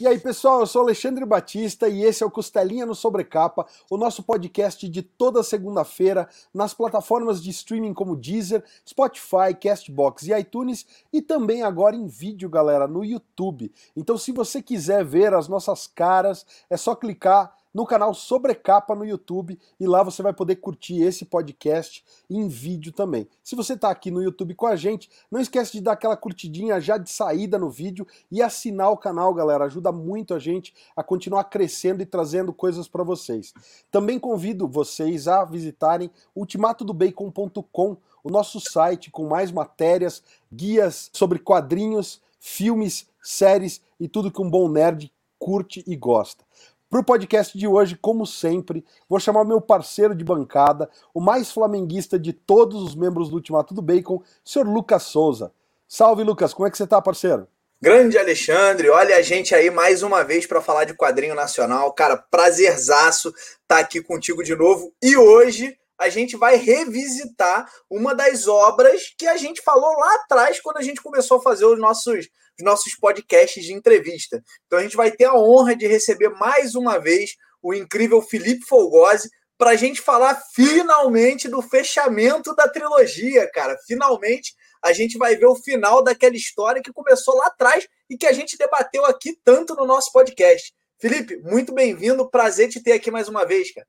E aí, pessoal, eu sou Alexandre Batista e esse é o Costelinha no Sobrecapa, o nosso podcast de toda segunda-feira nas plataformas de streaming como Deezer, Spotify, Castbox e iTunes e também agora em vídeo, galera, no YouTube. Então, se você quiser ver as nossas caras, é só clicar no canal Sobrecapa no YouTube e lá você vai poder curtir esse podcast em vídeo também. Se você está aqui no YouTube com a gente, não esquece de dar aquela curtidinha já de saída no vídeo e assinar o canal, galera. Ajuda muito a gente a continuar crescendo e trazendo coisas para vocês. Também convido vocês a visitarem ultimatodobacon.com, o nosso site com mais matérias, guias sobre quadrinhos, filmes, séries e tudo que um bom nerd curte e gosta. Para o podcast de hoje, como sempre, vou chamar meu parceiro de bancada, o mais flamenguista de todos os membros do Ultimato do Bacon, senhor Lucas Souza. Salve, Lucas, como é que você tá, parceiro? Grande Alexandre, olha a gente aí mais uma vez para falar de quadrinho nacional. Cara, prazerzaço estar tá aqui contigo de novo. E hoje a gente vai revisitar uma das obras que a gente falou lá atrás quando a gente começou a fazer os nossos os nossos podcasts de entrevista. Então a gente vai ter a honra de receber mais uma vez o incrível Felipe Folgose para a gente falar finalmente do fechamento da trilogia, cara. Finalmente a gente vai ver o final daquela história que começou lá atrás e que a gente debateu aqui tanto no nosso podcast. Felipe, muito bem-vindo, prazer te ter aqui mais uma vez, cara.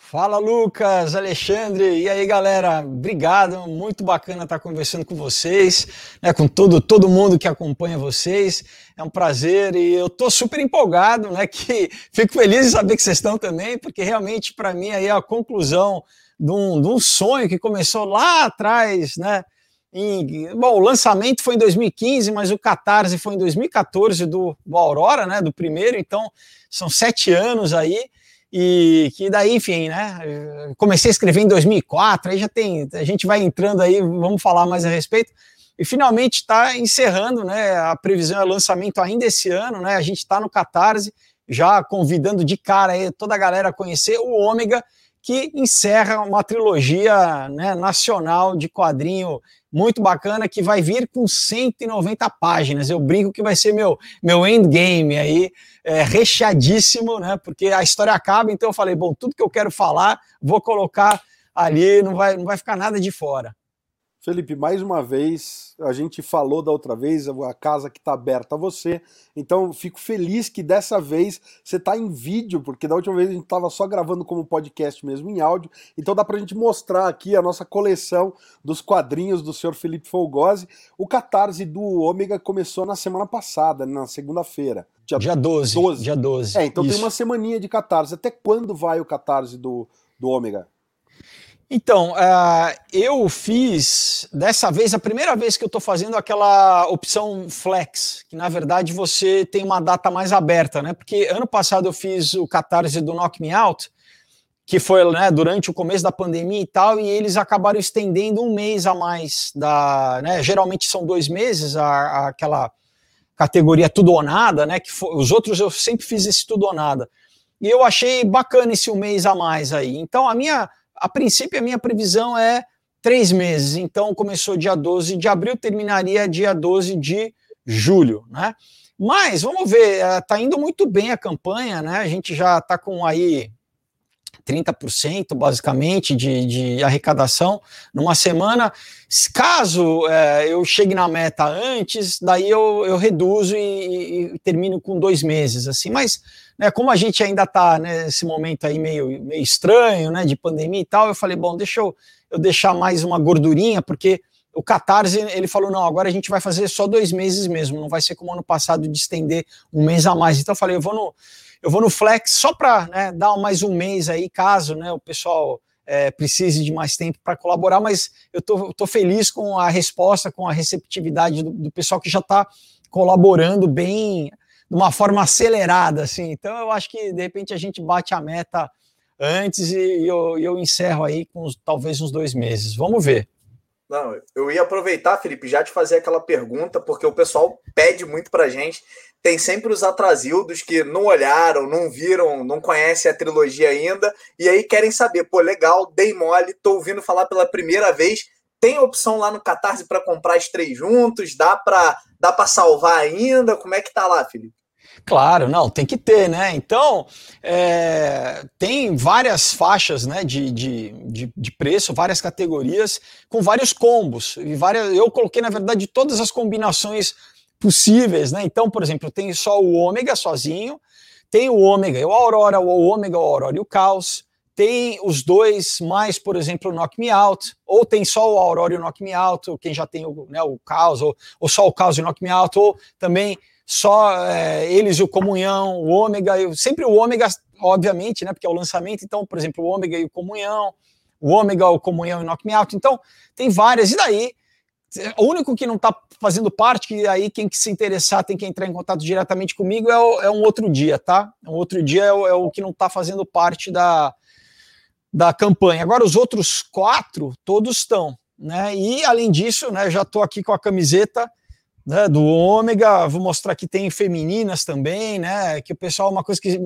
Fala Lucas, Alexandre, e aí galera, obrigado, muito bacana estar conversando com vocês, né, com todo, todo mundo que acompanha vocês, é um prazer e eu estou super empolgado, né, que fico feliz de saber que vocês estão também, porque realmente para mim aí é a conclusão de um, de um sonho que começou lá atrás, né, em, bom, o lançamento foi em 2015, mas o Catarse foi em 2014 do, do Aurora, né, do primeiro, então são sete anos aí, e que daí, enfim, né? Comecei a escrever em 2004, aí já tem, a gente vai entrando aí, vamos falar mais a respeito. E finalmente está encerrando, né? A previsão é lançamento ainda esse ano, né? A gente está no Catarse, já convidando de cara aí toda a galera a conhecer o Ômega, que encerra uma trilogia né, nacional de quadrinho muito bacana que vai vir com 190 páginas. Eu brinco que vai ser meu meu endgame aí, é, recheadíssimo, né? Porque a história acaba, então eu falei, bom, tudo que eu quero falar, vou colocar ali, não vai, não vai ficar nada de fora. Felipe, mais uma vez, a gente falou da outra vez, a casa que está aberta a você, então fico feliz que dessa vez você está em vídeo, porque da última vez a gente estava só gravando como podcast mesmo em áudio, então dá para a gente mostrar aqui a nossa coleção dos quadrinhos do senhor Felipe Folgose. O Catarse do Ômega começou na semana passada, na segunda-feira. Dia, dia 12, 12. Dia 12. É, então Isso. tem uma semaninha de Catarse. Até quando vai o Catarse do, do Ômega? Então, uh, eu fiz dessa vez, a primeira vez que eu estou fazendo aquela opção flex, que na verdade você tem uma data mais aberta, né? Porque ano passado eu fiz o catarse do Knock Me Out, que foi né, durante o começo da pandemia e tal, e eles acabaram estendendo um mês a mais da. Né, geralmente são dois meses, a, a, aquela categoria tudo ou nada, né? Que os outros eu sempre fiz esse tudo ou nada. E eu achei bacana esse um mês a mais aí. Então a minha a princípio, a minha previsão é três meses. Então, começou dia 12 de abril, terminaria dia 12 de julho, né? Mas, vamos ver, está indo muito bem a campanha, né? A gente já está com aí 30% basicamente de, de arrecadação numa semana. Caso é, eu chegue na meta antes, daí eu, eu reduzo e, e, termino com dois meses, assim. Mas, né, como a gente ainda está nesse momento aí meio, meio estranho, né, de pandemia e tal, eu falei, bom, deixa eu, eu deixar mais uma gordurinha, porque o Catarse, ele falou, não, agora a gente vai fazer só dois meses mesmo, não vai ser como ano passado de estender um mês a mais. Então eu falei, eu vou no eu vou no Flex só para né, dar mais um mês aí, caso né, o pessoal é, precise de mais tempo para colaborar, mas eu tô, tô feliz com a resposta, com a receptividade do, do pessoal que já está colaborando bem de uma forma acelerada, assim. Então eu acho que de repente a gente bate a meta antes e eu, eu encerro aí com talvez uns dois meses. Vamos ver. Não, eu ia aproveitar, Felipe, já te fazer aquela pergunta, porque o pessoal pede muito pra gente tem sempre os atrasildos que não olharam, não viram, não conhecem a trilogia ainda, e aí querem saber, pô, legal, dei mole, tô ouvindo falar pela primeira vez, tem opção lá no Catarse para comprar os três juntos, dá para dá para salvar ainda, como é que tá lá, Felipe? Claro, não, tem que ter, né? Então, é, tem várias faixas né, de, de, de, de, preço, várias categorias, com vários combos. E várias, eu coloquei, na verdade, todas as combinações possíveis, né? Então, por exemplo, tem só o ômega sozinho, tem o ômega e o aurora, o ômega, o aurora e o caos, tem os dois mais, por exemplo, o Knock Me Out, ou tem só o Aurora e o Knock Me Out, quem já tem o, né, o Caos, ou, ou só o Caos e o Knock Me Out, ou também só é, eles e o Comunhão, o Ômega, sempre o Ômega, obviamente, né, porque é o lançamento, então, por exemplo, o Ômega e o Comunhão, o Ômega, o Comunhão e o Knock Me Out, então tem várias, e daí, o único que não está fazendo parte, que aí quem que se interessar tem que entrar em contato diretamente comigo, é, o, é um outro dia, tá? Um outro dia é o, é o que não está fazendo parte da, da campanha. Agora, os outros quatro, todos estão. Né? E, além disso, né, já estou aqui com a camiseta né, do Ômega, vou mostrar que tem femininas também, né? Que o pessoal, uma coisa que.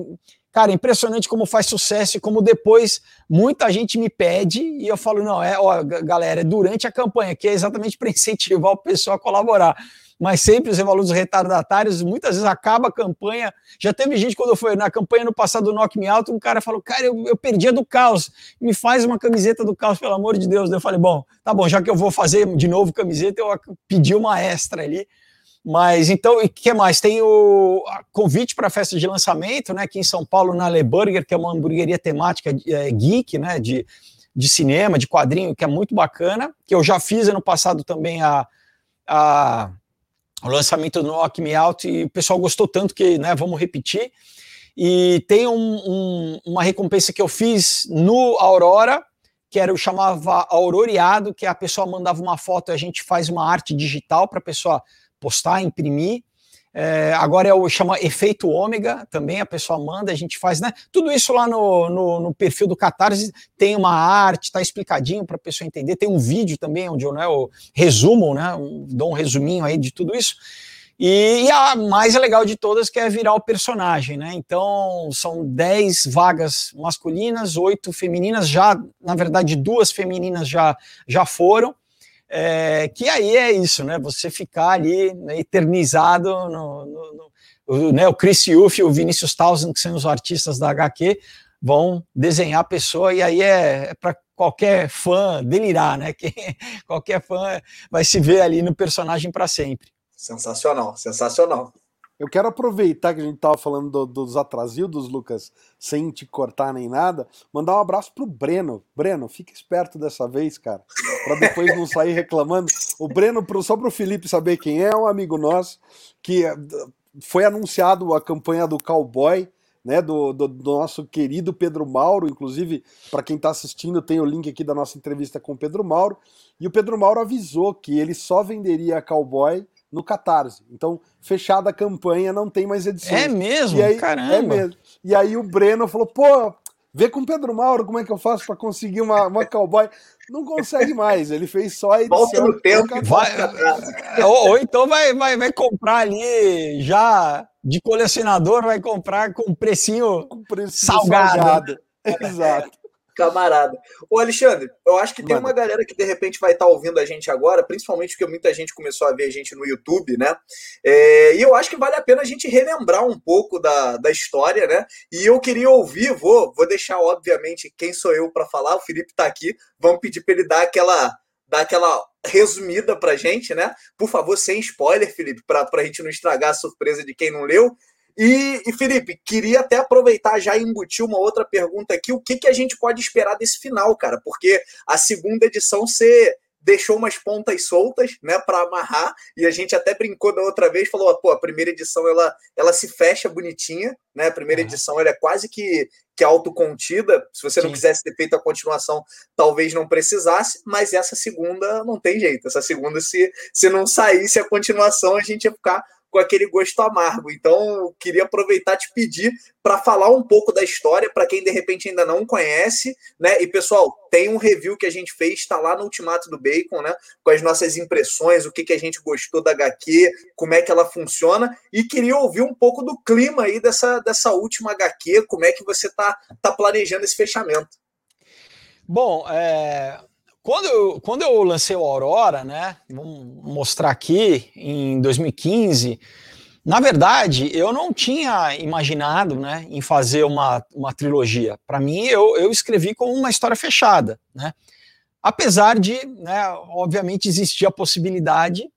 Cara, impressionante como faz sucesso e como depois muita gente me pede e eu falo, não, é, ó, galera, é durante a campanha, que é exatamente para incentivar o pessoal a colaborar mas sempre os evolutos retardatários, muitas vezes acaba a campanha. Já teve gente, quando foi na campanha no passado do Knock Me Out, um cara falou: Cara, eu, eu perdi a do caos, me faz uma camiseta do caos, pelo amor de Deus. Eu falei: Bom, tá bom, já que eu vou fazer de novo camiseta, eu pedi uma extra ali. Mas então, e que mais? Tem o convite para a festa de lançamento, né? Aqui em São Paulo, na Le Burger, que é uma hamburgueria temática é, geek, né? De, de cinema, de quadrinho, que é muito bacana. Que eu já fiz ano passado também a, a o lançamento do Knock Me Out e o pessoal gostou tanto que, né, vamos repetir. E tem um, um, uma recompensa que eu fiz no Aurora, que era o chamava Auroreado, que a pessoa mandava uma foto e a gente faz uma arte digital para a pessoa postar, imprimir. É, agora é o chama efeito ômega, também a pessoa manda, a gente faz, né? Tudo isso lá no, no, no perfil do Catarse tem uma arte, tá explicadinho para a pessoa entender. Tem um vídeo também onde eu, né, eu resumo, né? Um, dou um resuminho aí de tudo isso. E, a mais legal de todas que é virar o personagem, né? Então são 10 vagas masculinas, oito femininas, já, na verdade, duas femininas já, já foram. É, que aí é isso, né? Você ficar ali né, eternizado no, no, no o, né, o Chris Yuff e o Vinícius Townsend, que são os artistas da HQ, vão desenhar a pessoa, e aí é, é para qualquer fã delirar, né? Que qualquer fã vai se ver ali no personagem para sempre. Sensacional, sensacional. Eu quero aproveitar que a gente estava falando do, dos atrasildos, Lucas, sem te cortar nem nada, mandar um abraço pro Breno. Breno, fica esperto dessa vez, cara, para depois não sair reclamando. O Breno, pro, só pro Felipe saber quem é, é um amigo nosso que eh, foi anunciado a campanha do Cowboy, né, do, do, do nosso querido Pedro Mauro. Inclusive, para quem está assistindo, tem o link aqui da nossa entrevista com o Pedro Mauro. E o Pedro Mauro avisou que ele só venderia Cowboy no Catarse. Então, fechada a campanha, não tem mais edição. É mesmo? E aí, Caramba! É mesmo. E aí o Breno falou, pô, vê com o Pedro Mauro como é que eu faço para conseguir uma, uma cowboy. Não consegue mais, ele fez só a edição. Volta no tempo. Vai, ou, ou, então vai, vai, vai comprar ali já de colecionador, vai comprar com precinho, com precinho salgado. salgado. Exato. Camarada. Ô, Alexandre, eu acho que tem Mano. uma galera que de repente vai estar tá ouvindo a gente agora, principalmente porque muita gente começou a ver a gente no YouTube, né? É, e eu acho que vale a pena a gente relembrar um pouco da, da história, né? E eu queria ouvir, vou, vou deixar, obviamente, quem sou eu para falar, o Felipe tá aqui, vamos pedir para ele dar aquela, dar aquela resumida pra gente, né? Por favor, sem spoiler, Felipe, para a gente não estragar a surpresa de quem não leu. E, e, Felipe, queria até aproveitar já e embutir uma outra pergunta aqui. O que, que a gente pode esperar desse final, cara? Porque a segunda edição você deixou umas pontas soltas, né, para amarrar, e a gente até brincou da outra vez, falou, pô, a primeira edição ela, ela se fecha bonitinha, né? A primeira edição ela é quase que que autocontida. Se você Sim. não quisesse ter feito a continuação, talvez não precisasse, mas essa segunda não tem jeito. Essa segunda, se, se não saísse a continuação, a gente ia ficar com aquele gosto amargo. Então, queria aproveitar te pedir para falar um pouco da história para quem de repente ainda não conhece, né? E pessoal, tem um review que a gente fez, está lá no Ultimato do Bacon, né? Com as nossas impressões, o que, que a gente gostou da HQ, como é que ela funciona, e queria ouvir um pouco do clima aí dessa, dessa última HQ, como é que você tá, tá planejando esse fechamento. Bom, é, quando eu, quando eu lancei o Aurora, né? Vamos mostrar aqui, em 2015, Na verdade, eu não tinha imaginado né, em fazer uma, uma trilogia. Para mim, eu, eu escrevi com uma história fechada. Né? Apesar de, né, obviamente, existir a possibilidade,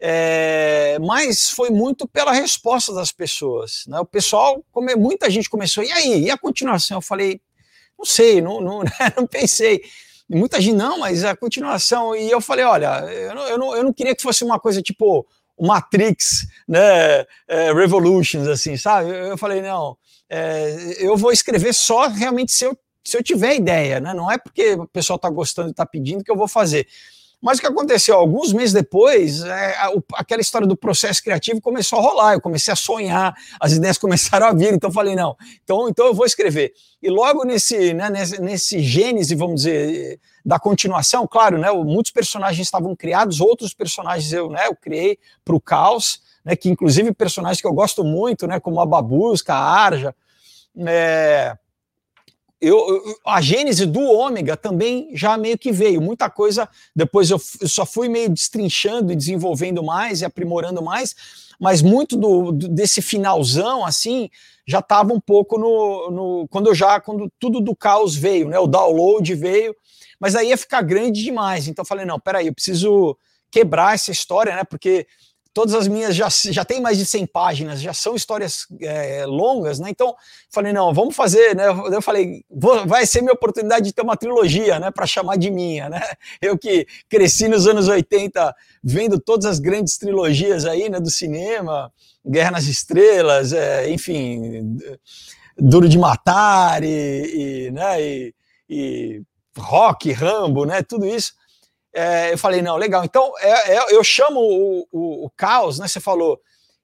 é, mas foi muito pela resposta das pessoas. Né? O pessoal, como muita gente começou, e aí, e a continuação? Eu falei, não sei, não, não, não pensei. Muita gente, não, mas a continuação. E eu falei, olha, eu não, eu não, eu não queria que fosse uma coisa tipo Matrix, né, é, Revolutions, assim, sabe? Eu falei, não, é, eu vou escrever só realmente se eu, se eu tiver ideia, né? Não é porque o pessoal está gostando e está pedindo que eu vou fazer. Mas o que aconteceu? Alguns meses depois, é, a, aquela história do processo criativo começou a rolar. Eu comecei a sonhar, as ideias começaram a vir. Então, eu falei: não, então, então eu vou escrever. E logo nesse, né, nesse, nesse gênese, vamos dizer, da continuação, claro, né, muitos personagens estavam criados, outros personagens eu, né, eu criei para o caos, né, que inclusive personagens que eu gosto muito, né, como a Babusca, a Arja. É, eu, a gênese do ômega também já meio que veio. Muita coisa, depois eu, eu, só fui meio destrinchando e desenvolvendo mais e aprimorando mais, mas muito do, do desse finalzão, assim, já estava um pouco no, no. Quando eu já, quando tudo do caos veio, né? O download veio, mas aí ia ficar grande demais. Então eu falei, não, peraí, eu preciso quebrar essa história, né? Porque todas as minhas já, já tem mais de 100 páginas, já são histórias é, longas, né? Então, falei, não, vamos fazer, né? Eu falei, vou, vai ser minha oportunidade de ter uma trilogia, né? Para chamar de minha, né? Eu que cresci nos anos 80 vendo todas as grandes trilogias aí, né? Do cinema, Guerra nas Estrelas, é, enfim, Duro de Matar e, e né? E, e Rock, Rambo, né? Tudo isso é, eu falei, não, legal. Então, é, é, eu chamo o, o, o, caos, né? Você falou,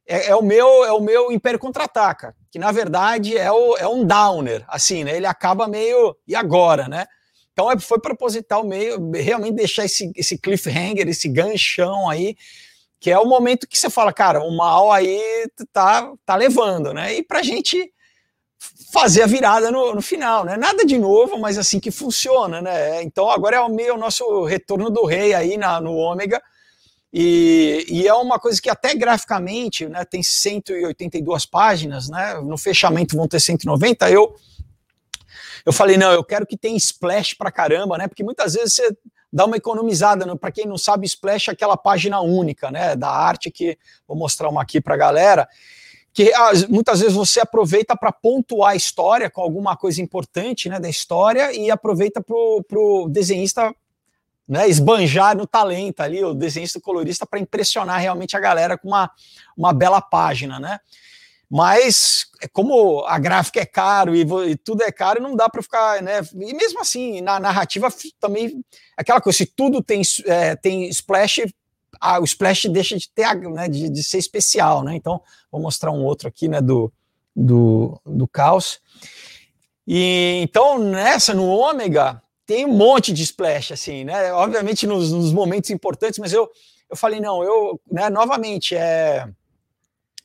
é, é, o meu é o meu Império Contra-Ataca, que na verdade é, o, é um downer, assim, né? Ele acaba meio, e agora, né? Então é, foi proposital meio, realmente deixar esse, esse cliffhanger, esse ganchão aí, que é o momento que você fala, cara, o mal aí tá, tá levando, né? E pra gente fazer a virada no, no, final, né? Nada de novo, mas assim que funciona, né? Então agora é o meio nosso retorno do rei aí na, no ômega. E, e, é uma coisa que até graficamente, né, tem 182 páginas, né? No fechamento vão ter 190. Eu eu falei, não, eu quero que tenha splash pra caramba, né? Porque muitas vezes você dá uma economizada, né? para quem não sabe, splash é aquela página única, né, da arte que vou mostrar uma aqui pra galera que ah, muitas vezes você aproveita para pontuar a história com alguma coisa importante né, da história e aproveita para o desenhista né, esbanjar no talento ali, o desenhista colorista, para impressionar realmente a galera com uma, uma bela página, né? Mas é como a gráfica é caro e, e tudo é caro, não dá para ficar, né? E mesmo assim, na narrativa também aquela coisa, se tudo tem, é, tem splash, ah, o splash deixa de ter, né, de, de, ser especial, né? Então, vou mostrar um outro aqui, né, do, do, do caos. E então, nessa, no ômega, tem um monte de splash, assim, né? Obviamente nos, nos momentos importantes, mas eu, eu falei, não, eu, né, novamente, é.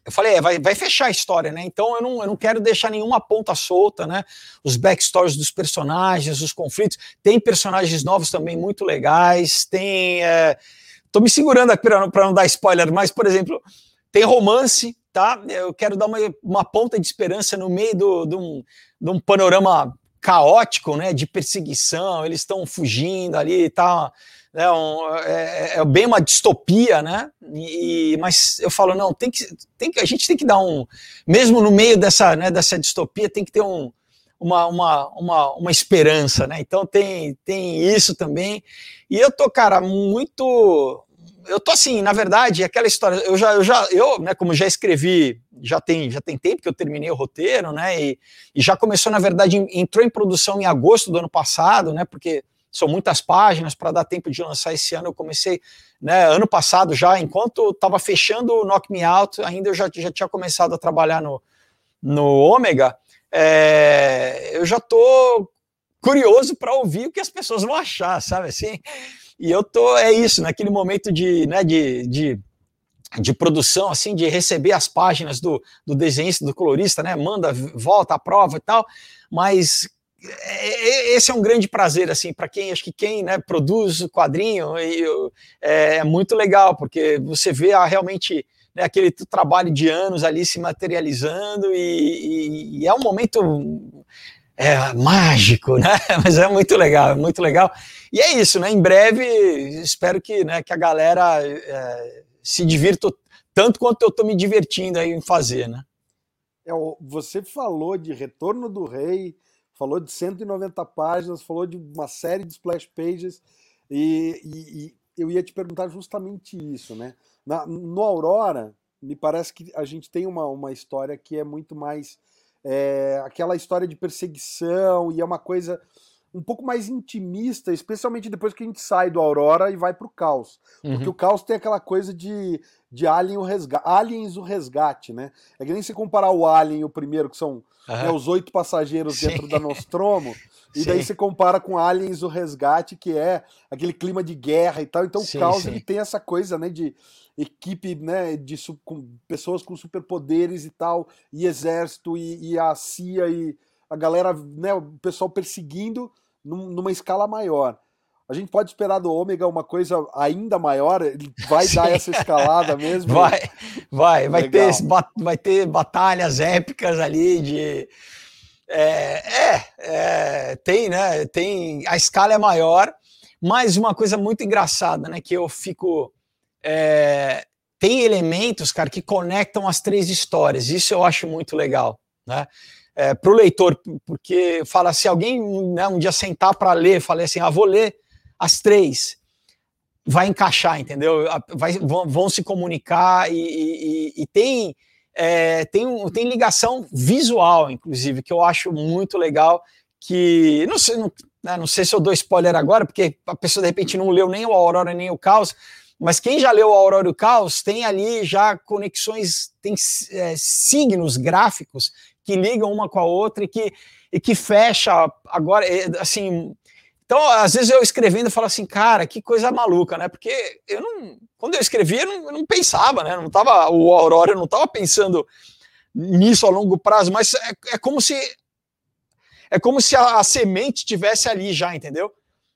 Eu falei, é, vai, vai fechar a história, né? Então eu não, eu não quero deixar nenhuma ponta solta, né? Os backstories dos personagens, os conflitos. Tem personagens novos também muito legais, tem. É, Tô me segurando aqui para não dar spoiler, mas, por exemplo, tem romance, tá? Eu quero dar uma, uma ponta de esperança no meio do, de, um, de um panorama caótico, né? De perseguição, eles estão fugindo ali, tá? É, um, é, é, bem uma distopia, né? E, mas eu falo, não, tem que, tem que, a gente tem que dar um, mesmo no meio dessa, né, dessa distopia, tem que ter um, uma, uma, uma, uma esperança, né? Então tem, tem isso também. E eu tô, cara, muito. Eu tô assim, na verdade, aquela história. Eu já, eu já, eu, né, como já escrevi, já tem, já tem tempo que eu terminei o roteiro, né? E, e já começou, na verdade, entrou em produção em agosto do ano passado, né? Porque são muitas páginas para dar tempo de lançar esse ano. Eu comecei, né, ano passado já, enquanto estava fechando o Knock Me Out, ainda eu já, já tinha começado a trabalhar no, no Ômega. É, eu já tô curioso para ouvir o que as pessoas vão achar, sabe assim? E eu tô, é isso, naquele momento de, né, de, de, de produção, assim, de receber as páginas do, do desenhista, do colorista, né, manda, volta, aprova e tal, mas é, é, esse é um grande prazer, assim, para quem, acho que quem, né, produz o quadrinho, é, é muito legal, porque você vê a, realmente né, aquele trabalho de anos ali se materializando e, e, e é um momento é, mágico, né? Mas é muito legal, é muito legal. E é isso, né? Em breve, espero que, né, que a galera é, se divirta tanto quanto eu estou me divertindo aí em fazer, né? É, você falou de Retorno do Rei, falou de 190 páginas, falou de uma série de splash pages, e, e, e eu ia te perguntar justamente isso, né? Na, no Aurora, me parece que a gente tem uma, uma história que é muito mais é, aquela história de perseguição e é uma coisa um pouco mais intimista, especialmente depois que a gente sai do Aurora e vai pro Caos. Uhum. Porque o Caos tem aquela coisa de, de Alien o Aliens o resgate, né? É que nem se comparar o Alien, o primeiro, que são uhum. né, os oito passageiros Sim. dentro da Nostromo, e daí você compara com Aliens o resgate, que é aquele clima de guerra e tal. Então sim, o Caos ele tem essa coisa, né, de equipe, né, de com pessoas com superpoderes e tal, e exército e, e, a CIA e a galera, né, o pessoal perseguindo num, numa escala maior. A gente pode esperar do Ômega uma coisa ainda maior? Ele vai Sim. dar essa escalada mesmo? Vai, vai, vai ter, vai ter batalhas épicas ali de. É, é, é, tem, né? Tem. A escala é maior, mas uma coisa muito engraçada, né? Que eu fico é, tem elementos, cara, que conectam as três histórias. Isso eu acho muito legal, né? É, para o leitor, porque fala se alguém né, um dia sentar para ler, falei assim, ah, vou ler as três, vai encaixar, entendeu? Vai, vão, vão se comunicar e, e, e tem, é, tem, tem ligação visual, inclusive, que eu acho muito legal. Que não sei, não, né, não sei se eu dou spoiler agora, porque a pessoa de repente não leu nem o Aurora nem o Caos, mas quem já leu o Aurora e o Caos tem ali já conexões, tem é, signos gráficos que ligam uma com a outra e que, e que fecha agora, assim. Então, às vezes eu escrevendo, falo assim, cara, que coisa maluca, né? Porque eu não, quando eu escrevia, eu não, eu não pensava, né? Não tava, o Aurora, não estava pensando nisso a longo prazo, mas é, é como se é como se a, a semente tivesse ali já, entendeu?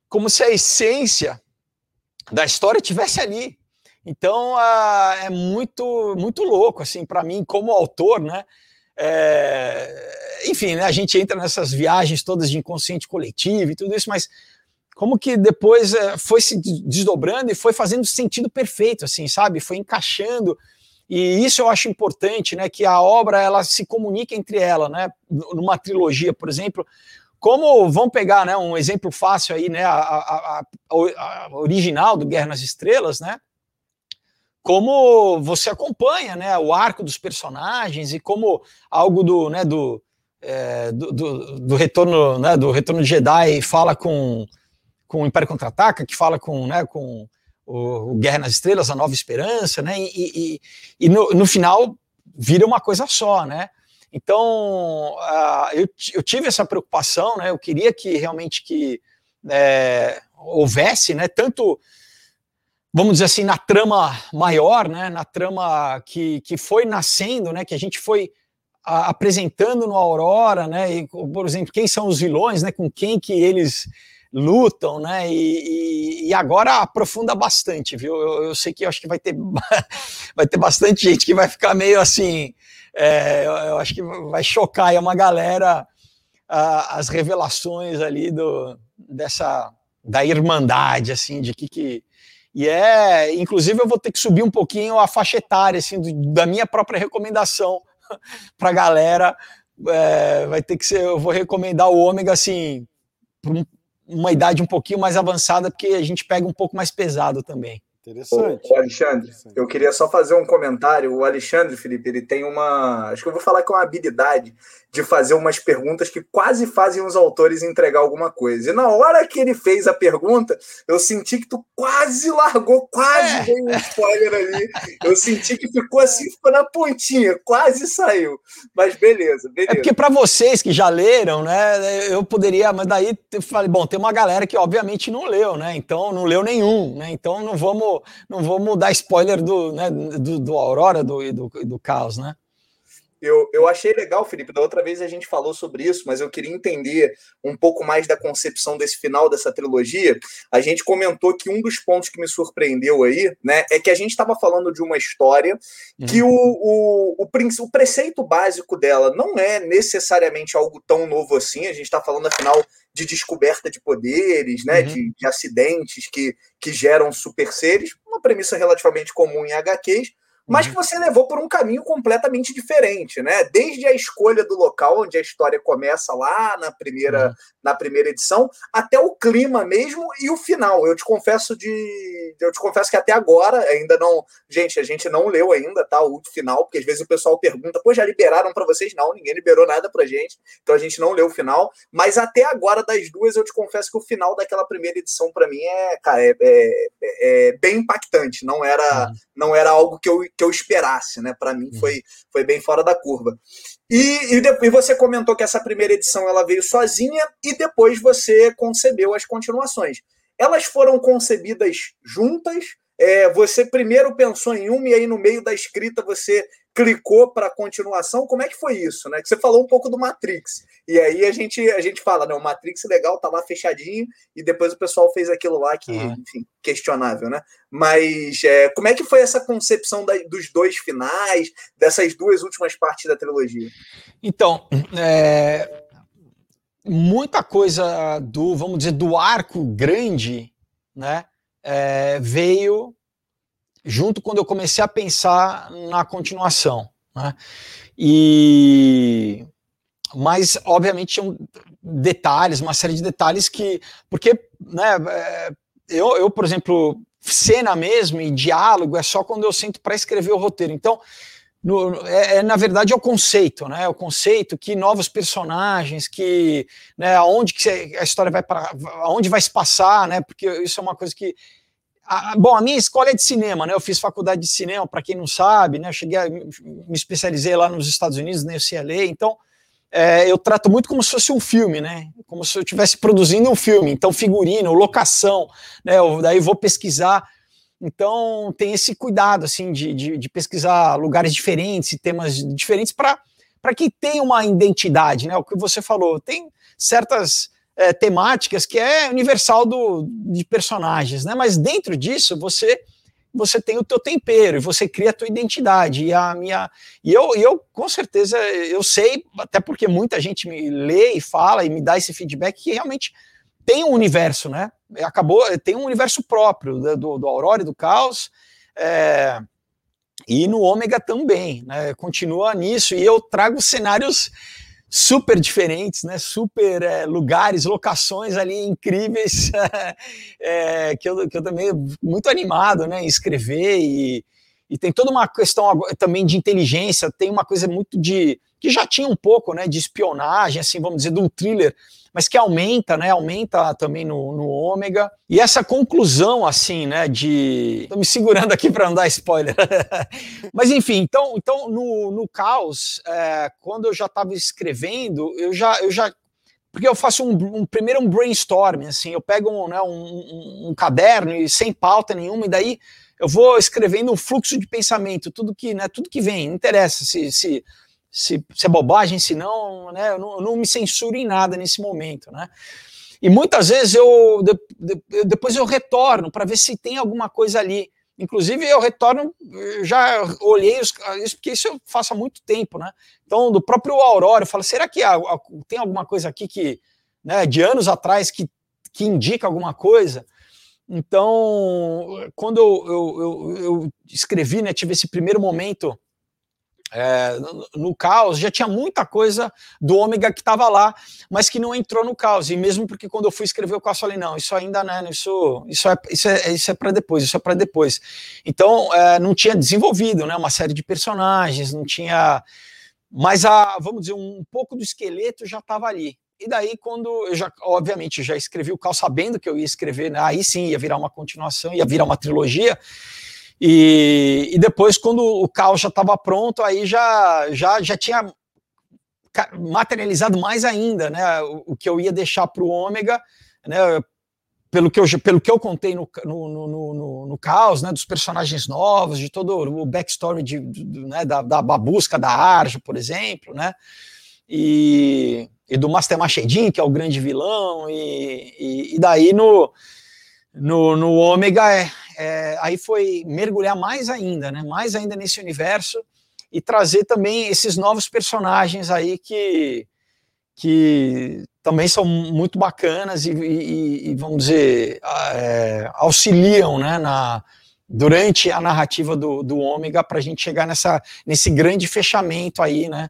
Como se a essência da história tivesse ali. Então uh, é muito muito louco assim para mim como autor, né? É, enfim, né, a gente entra nessas viagens todas de inconsciente coletivo e tudo isso, mas como que depois uh, foi se desdobrando e foi fazendo sentido perfeito, assim, sabe? Foi encaixando e isso eu acho importante, né? Que a obra ela se comunica entre ela, né? Numa trilogia, por exemplo, como vamos pegar né, um exemplo fácil aí, né, a, a, a, a original do Guerra nas Estrelas, né? Como você acompanha né, o arco dos personagens e como algo do, né, do, é, do, do, do, retorno né, do retorno de Jedi fala com, com o Império Contra-Ataca, que fala com, né, com o, o, Guerra nas Estrelas, a Nova Esperança, né? E, e, e no, no final vira uma coisa só, né? Então, uh, eu, eu, tive essa preocupação, né? Eu queria que realmente que é, houvesse, né? Tanto, vamos dizer assim, na trama maior, né? Na trama que, que foi nascendo, né? Que a gente foi a, apresentando no Aurora, né? E, por exemplo, quem são os vilões, né? Com quem que eles lutam, né? E, e, agora aprofunda bastante, viu? Eu, eu, sei que eu acho que vai ter, vai ter bastante gente que vai ficar meio assim é, eu, eu, acho que vai chocar aí uma galera as revelações ali do, dessa da irmandade, assim, de que, que e é, inclusive eu vou ter que subir um pouquinho a faixa etária, assim, do, da minha própria recomendação para a galera, é, vai ter que ser, eu vou recomendar o ômega, assim, para uma idade um pouquinho mais avançada, porque a gente pega um pouco mais pesado também. Interessante. O Alexandre, Interessante. eu queria só fazer um comentário. O Alexandre, Felipe, ele tem uma. Acho que eu vou falar que é uma habilidade de fazer umas perguntas que quase fazem os autores entregar alguma coisa. E na hora que ele fez a pergunta, eu senti que tu quase largou, quase é. veio um spoiler ali. Eu senti que ficou assim, ficou na pontinha, quase saiu. Mas beleza, beleza. É porque para vocês que já leram, né, eu poderia, mas daí eu falei, bom, tem uma galera que obviamente não leu, né? Então não leu nenhum, né? Então não vamos, não vamos dar spoiler do, né, do, do Aurora do, do, do Caos, né? Eu, eu achei legal, Felipe. Da outra vez a gente falou sobre isso, mas eu queria entender um pouco mais da concepção desse final dessa trilogia. A gente comentou que um dos pontos que me surpreendeu aí, né, é que a gente estava falando de uma história que uhum. o, o, o, o preceito básico dela não é necessariamente algo tão novo assim. A gente está falando, afinal, de descoberta de poderes, né, uhum. de, de acidentes que, que geram super seres, uma premissa relativamente comum em HQs mas que uhum. você levou por um caminho completamente diferente, né? Desde a escolha do local onde a história começa lá na primeira, uhum. na primeira edição, até o clima mesmo e o final. Eu te confesso de, eu te confesso que até agora ainda não, gente, a gente não leu ainda, tá? O final, porque às vezes o pessoal pergunta, pô, já liberaram para vocês? Não, ninguém liberou nada pra gente, então a gente não leu o final. Mas até agora das duas, eu te confesso que o final daquela primeira edição para mim é, cara, é, é, é, bem impactante. Não era, uhum. não era algo que eu que eu esperasse, né? Para mim uhum. foi, foi bem fora da curva. E, e, e, você comentou que essa primeira edição ela veio sozinha e depois você concebeu as continuações. Elas foram concebidas juntas? É, você primeiro pensou em uma e aí no meio da escrita você clicou para a continuação. Como é que foi isso, né? Que você falou um pouco do Matrix. E aí a gente a gente fala, né, o Matrix legal, tá lá fechadinho e depois o pessoal fez aquilo lá que, uhum. enfim, questionável, né? Mas é, como é que foi essa concepção da, dos dois finais, dessas duas últimas partes da trilogia? Então, é, muita coisa do, vamos dizer, do arco grande, né? É, veio junto quando eu comecei a pensar na continuação. Né? E mas obviamente tinham detalhes, uma série de detalhes que porque né, é, eu, eu por exemplo cena mesmo e diálogo é só quando eu sinto para escrever o roteiro. Então no, é, é, na verdade é o conceito, né? É o conceito que novos personagens, que né, aonde que a história vai para, aonde vai se passar, né? Porque isso é uma coisa que a, bom, a minha escola é de cinema, né? Eu fiz faculdade de cinema, para quem não sabe, né? Eu cheguei a, me especializei lá nos Estados Unidos, na UCLA, então é, eu trato muito como se fosse um filme, né? Como se eu estivesse produzindo um filme. Então, figurino, locação, né? Eu, daí vou pesquisar. Então, tem esse cuidado, assim, de, de, de pesquisar lugares diferentes, temas diferentes, para que tenha uma identidade, né? O que você falou, tem certas é, temáticas que é universal do, de personagens, né? Mas dentro disso você você tem o teu tempero e você cria a tua identidade e a minha e eu, eu com certeza eu sei até porque muita gente me lê e fala e me dá esse feedback que realmente tem um universo, né? Acabou tem um universo próprio do, do Aurora e do Caos. É, e no Ômega também, né? Continua nisso e eu trago cenários super diferentes, né? Super é, lugares, locações ali incríveis, é, que, eu, que eu também muito animado, né? Em escrever e, e tem toda uma questão também de inteligência, tem uma coisa muito de que já tinha um pouco, né? De espionagem, assim, vamos dizer, um thriller mas que aumenta, né? Aumenta também no, no ômega. E essa conclusão, assim, né? De. Tô me segurando aqui para não dar spoiler. mas enfim, então, então no, no caos, é, quando eu já estava escrevendo, eu já, eu já porque eu faço um, um, primeiro um brainstorming, assim, eu pego um, né, um, um, caderno e sem pauta nenhuma, e daí eu vou escrevendo um fluxo de pensamento, tudo que, né, tudo que vem, não interessa se, se se, se é bobagem, se não, né, eu não, eu não me censuro em nada nesse momento, né? E muitas vezes eu de, de, depois eu retorno para ver se tem alguma coisa ali. Inclusive eu retorno, eu já olhei os, isso porque isso eu faço há muito tempo, né? Então do próprio Aurora eu falo, será que há, tem alguma coisa aqui que, né, de anos atrás que, que indica alguma coisa? Então quando eu, eu, eu, eu escrevi, né, tive esse primeiro momento é, no, caos já tinha muita coisa do ômega que estava lá, mas que não entrou no caos. E mesmo porque quando eu fui escrever o caos, eu falei, não, isso ainda não é, isso, isso é, isso é, isso é para depois, isso é para depois. Então, é, não tinha desenvolvido né, uma série de personagens, não tinha. Mas, a, vamos dizer, um pouco do esqueleto já estava ali. E daí, quando eu já, obviamente, já escrevi o caos sabendo que eu ia escrever, né, aí sim ia virar uma continuação, ia virar uma trilogia. E, e depois, quando o caos já estava pronto, aí já, já, já tinha materializado mais ainda né, o, o que eu ia deixar para o ômega, né, pelo que eu, pelo que eu contei no, no, no, no, no caos, né, dos personagens novos, de todo o backstory de, de né, da, da, busca da Arja, por exemplo, né, e, e do Master Machedin, que é o grande vilão, e, e, e daí no, no, no Ômega, é, é, aí foi mergulhar mais ainda, né, mais ainda nesse universo, e trazer também esses novos personagens aí que, que também são muito bacanas e, e, e vamos dizer, é, auxiliam né, na, durante a narrativa do, do Ômega para a gente chegar nessa, nesse grande fechamento aí, né?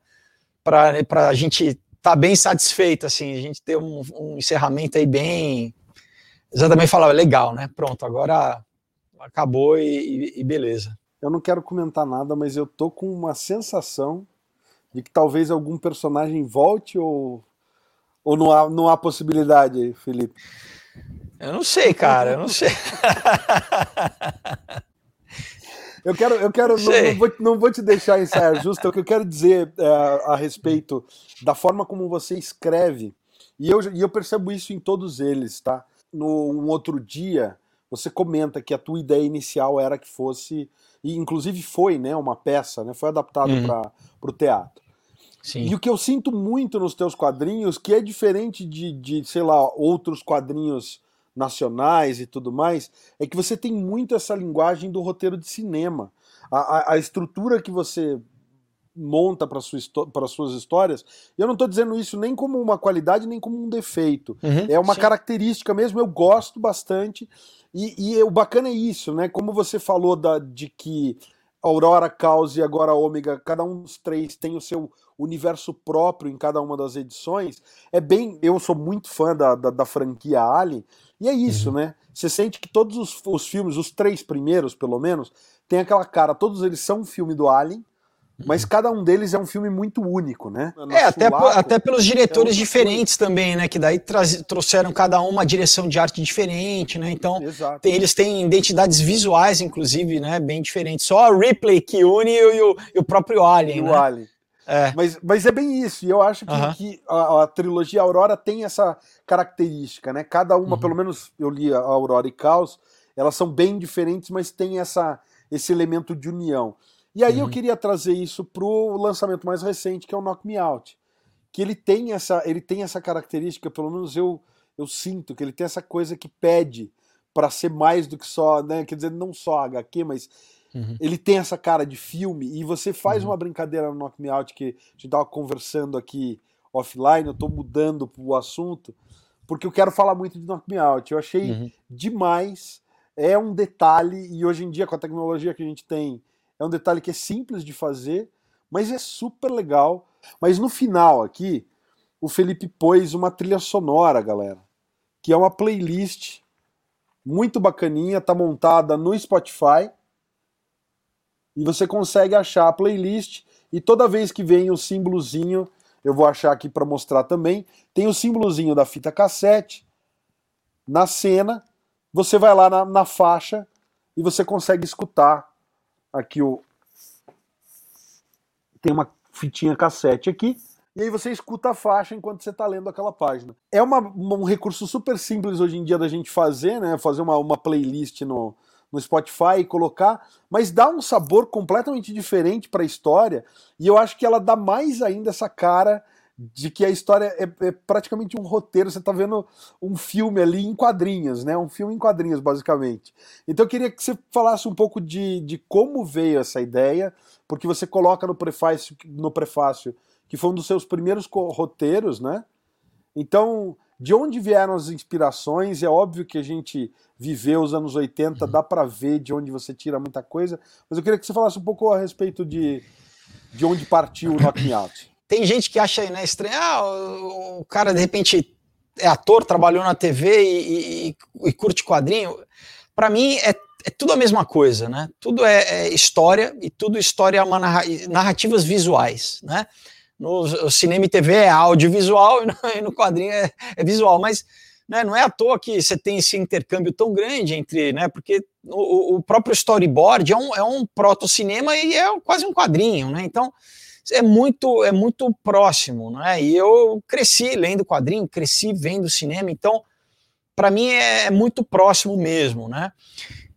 Para a gente estar tá bem satisfeito, assim, a gente ter um, um encerramento aí bem. Exatamente falar, legal, né? Pronto, agora acabou e, e beleza. Eu não quero comentar nada, mas eu tô com uma sensação de que talvez algum personagem volte ou ou não há, não há possibilidade, Felipe? Eu não sei, cara, eu não sei. eu quero, eu quero, não, não, vou, não vou te deixar ensaiar justo, o que eu quero dizer é, a respeito da forma como você escreve, e eu, e eu percebo isso em todos eles, tá? No um outro dia, você comenta que a tua ideia inicial era que fosse, e inclusive foi, né, uma peça, né, foi adaptado uhum. para o teatro. Sim. E o que eu sinto muito nos teus quadrinhos, que é diferente de, de, sei lá, outros quadrinhos nacionais e tudo mais, é que você tem muito essa linguagem do roteiro de cinema. A, a, a estrutura que você monta para sua, suas histórias, eu não estou dizendo isso nem como uma qualidade, nem como um defeito. Uhum, é uma sim. característica mesmo, eu gosto bastante. E, e o bacana é isso, né? Como você falou da, de que Aurora, Caos e agora Ômega, cada um dos três tem o seu universo próprio em cada uma das edições. É bem. Eu sou muito fã da, da, da franquia Alien, e é isso, uhum. né? Você sente que todos os, os, filmes, os três primeiros, pelo menos, tem aquela cara, todos eles são um filme do Alien, mas cada um deles é um filme muito único, né? é, até, até pelos diretores é diferentes coisa. também, né? Que daí trouxeram cada um uma direção de arte diferente, né? Então, tem, eles têm identidades visuais, inclusive, né? Bem diferentes. Só a Ripley que une e o, e o próprio Alien, e né? O Alien. É. Mas, mas é bem isso, e eu acho que, uhum. que a, a, trilogia Aurora tem essa característica, né? Cada uma, uhum. pelo menos eu li a Aurora e Caos, elas são bem diferentes, mas tem essa, esse elemento de união. E aí uhum. eu queria trazer isso pro lançamento mais recente, que é o Knock Me Out. Que ele tem essa, ele tem essa característica, pelo menos eu, eu sinto, que ele tem essa coisa que pede para ser mais do que só, né? Quer dizer, não só HQ, mas uhum. ele tem essa cara de filme. E você faz uhum. uma brincadeira no Knock Me Out que a gente tava conversando aqui offline, eu tô mudando o assunto, porque eu quero falar muito de Knock Me Out. Eu achei uhum. demais. É um detalhe, e hoje em dia, com a tecnologia que a gente tem é um detalhe que é simples de fazer, mas é super legal. Mas no final aqui, o Felipe pôs uma trilha sonora, galera, que é uma playlist muito bacaninha, tá montada no Spotify. E você consegue achar a playlist e toda vez que vem o símbolozinho, eu vou achar aqui para mostrar também, tem o símbolozinho da fita cassete na cena, você vai lá na, na faixa e você consegue escutar Aqui o tem uma fitinha cassete aqui. E aí você escuta a faixa enquanto você está lendo aquela página. É uma, um recurso super simples hoje em dia da gente fazer, né? Fazer uma, uma playlist no, no Spotify e colocar, mas dá um sabor completamente diferente para a história. E eu acho que ela dá mais ainda essa cara de que a história é, é, praticamente um roteiro, você está vendo um filme ali em quadrinhos, né? Um filme em quadrinhos, basicamente. Então eu queria que você falasse um pouco de, de como veio essa ideia, porque você coloca no prefácio, no prefácio que foi um dos seus primeiros roteiros, né? Então, de onde vieram as inspirações? É óbvio que a gente viveu os anos 80, dá para ver de onde você tira muita coisa, mas eu queria que você falasse um pouco a respeito de, de onde partiu o Knocking Out. Tem gente que acha né, estranho, ah, o, cara de repente é ator, trabalhou na TV e, e, e curte quadrinho. Para mim é, é, tudo a mesma coisa, né? Tudo é, é história e tudo história é uma narra narrativas visuais, né? No cinema e TV é audiovisual e no, e no quadrinho é, é, visual, mas né, não é à toa que você tem esse intercâmbio tão grande entre, né? Porque o, o próprio storyboard é um, é um proto-cinema e é quase um quadrinho, né? Então é muito é muito próximo, né? E eu cresci lendo quadrinho, cresci vendo cinema, então para mim é, é muito próximo mesmo, né?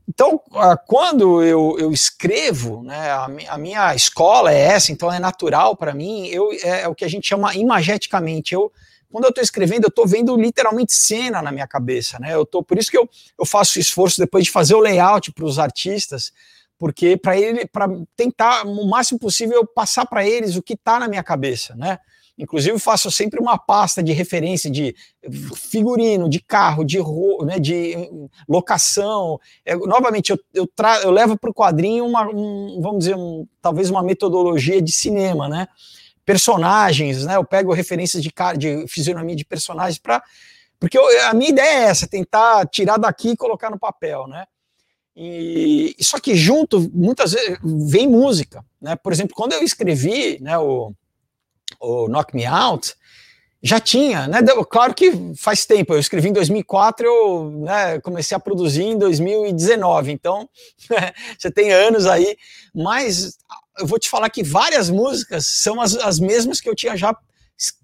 Então, quando eu, eu escrevo, né, a, a, minha escola é essa, então é natural para mim, eu, é, é, o que a gente chama imageticamente. Eu, quando eu estou escrevendo, eu estou vendo literalmente cena na minha cabeça. Né? Eu tô, por isso que eu, eu faço esforço depois de fazer o layout para os artistas, porque para ele, para tentar o máximo possível passar para eles o que está na minha cabeça, né? Inclusive, faço sempre uma pasta de referência de figurino, de carro, de, né, de locação. É, novamente, eu, eu, eu levo para o quadrinho uma, um, vamos dizer, um, talvez uma metodologia de cinema, né? Personagens, né? Eu pego referências de, de fisionomia de personagens para. Porque eu, a minha ideia é essa, tentar tirar daqui e colocar no papel, né? E, só que junto, muitas vezes, vem música, né? Por exemplo, quando eu escrevi, né, o o Knock Me Out, já tinha, né? Claro que faz tempo, eu escrevi em 2004, eu né, comecei a produzir em 2019, então você tem anos aí, mas eu vou te falar que várias músicas são as, as mesmas que eu tinha já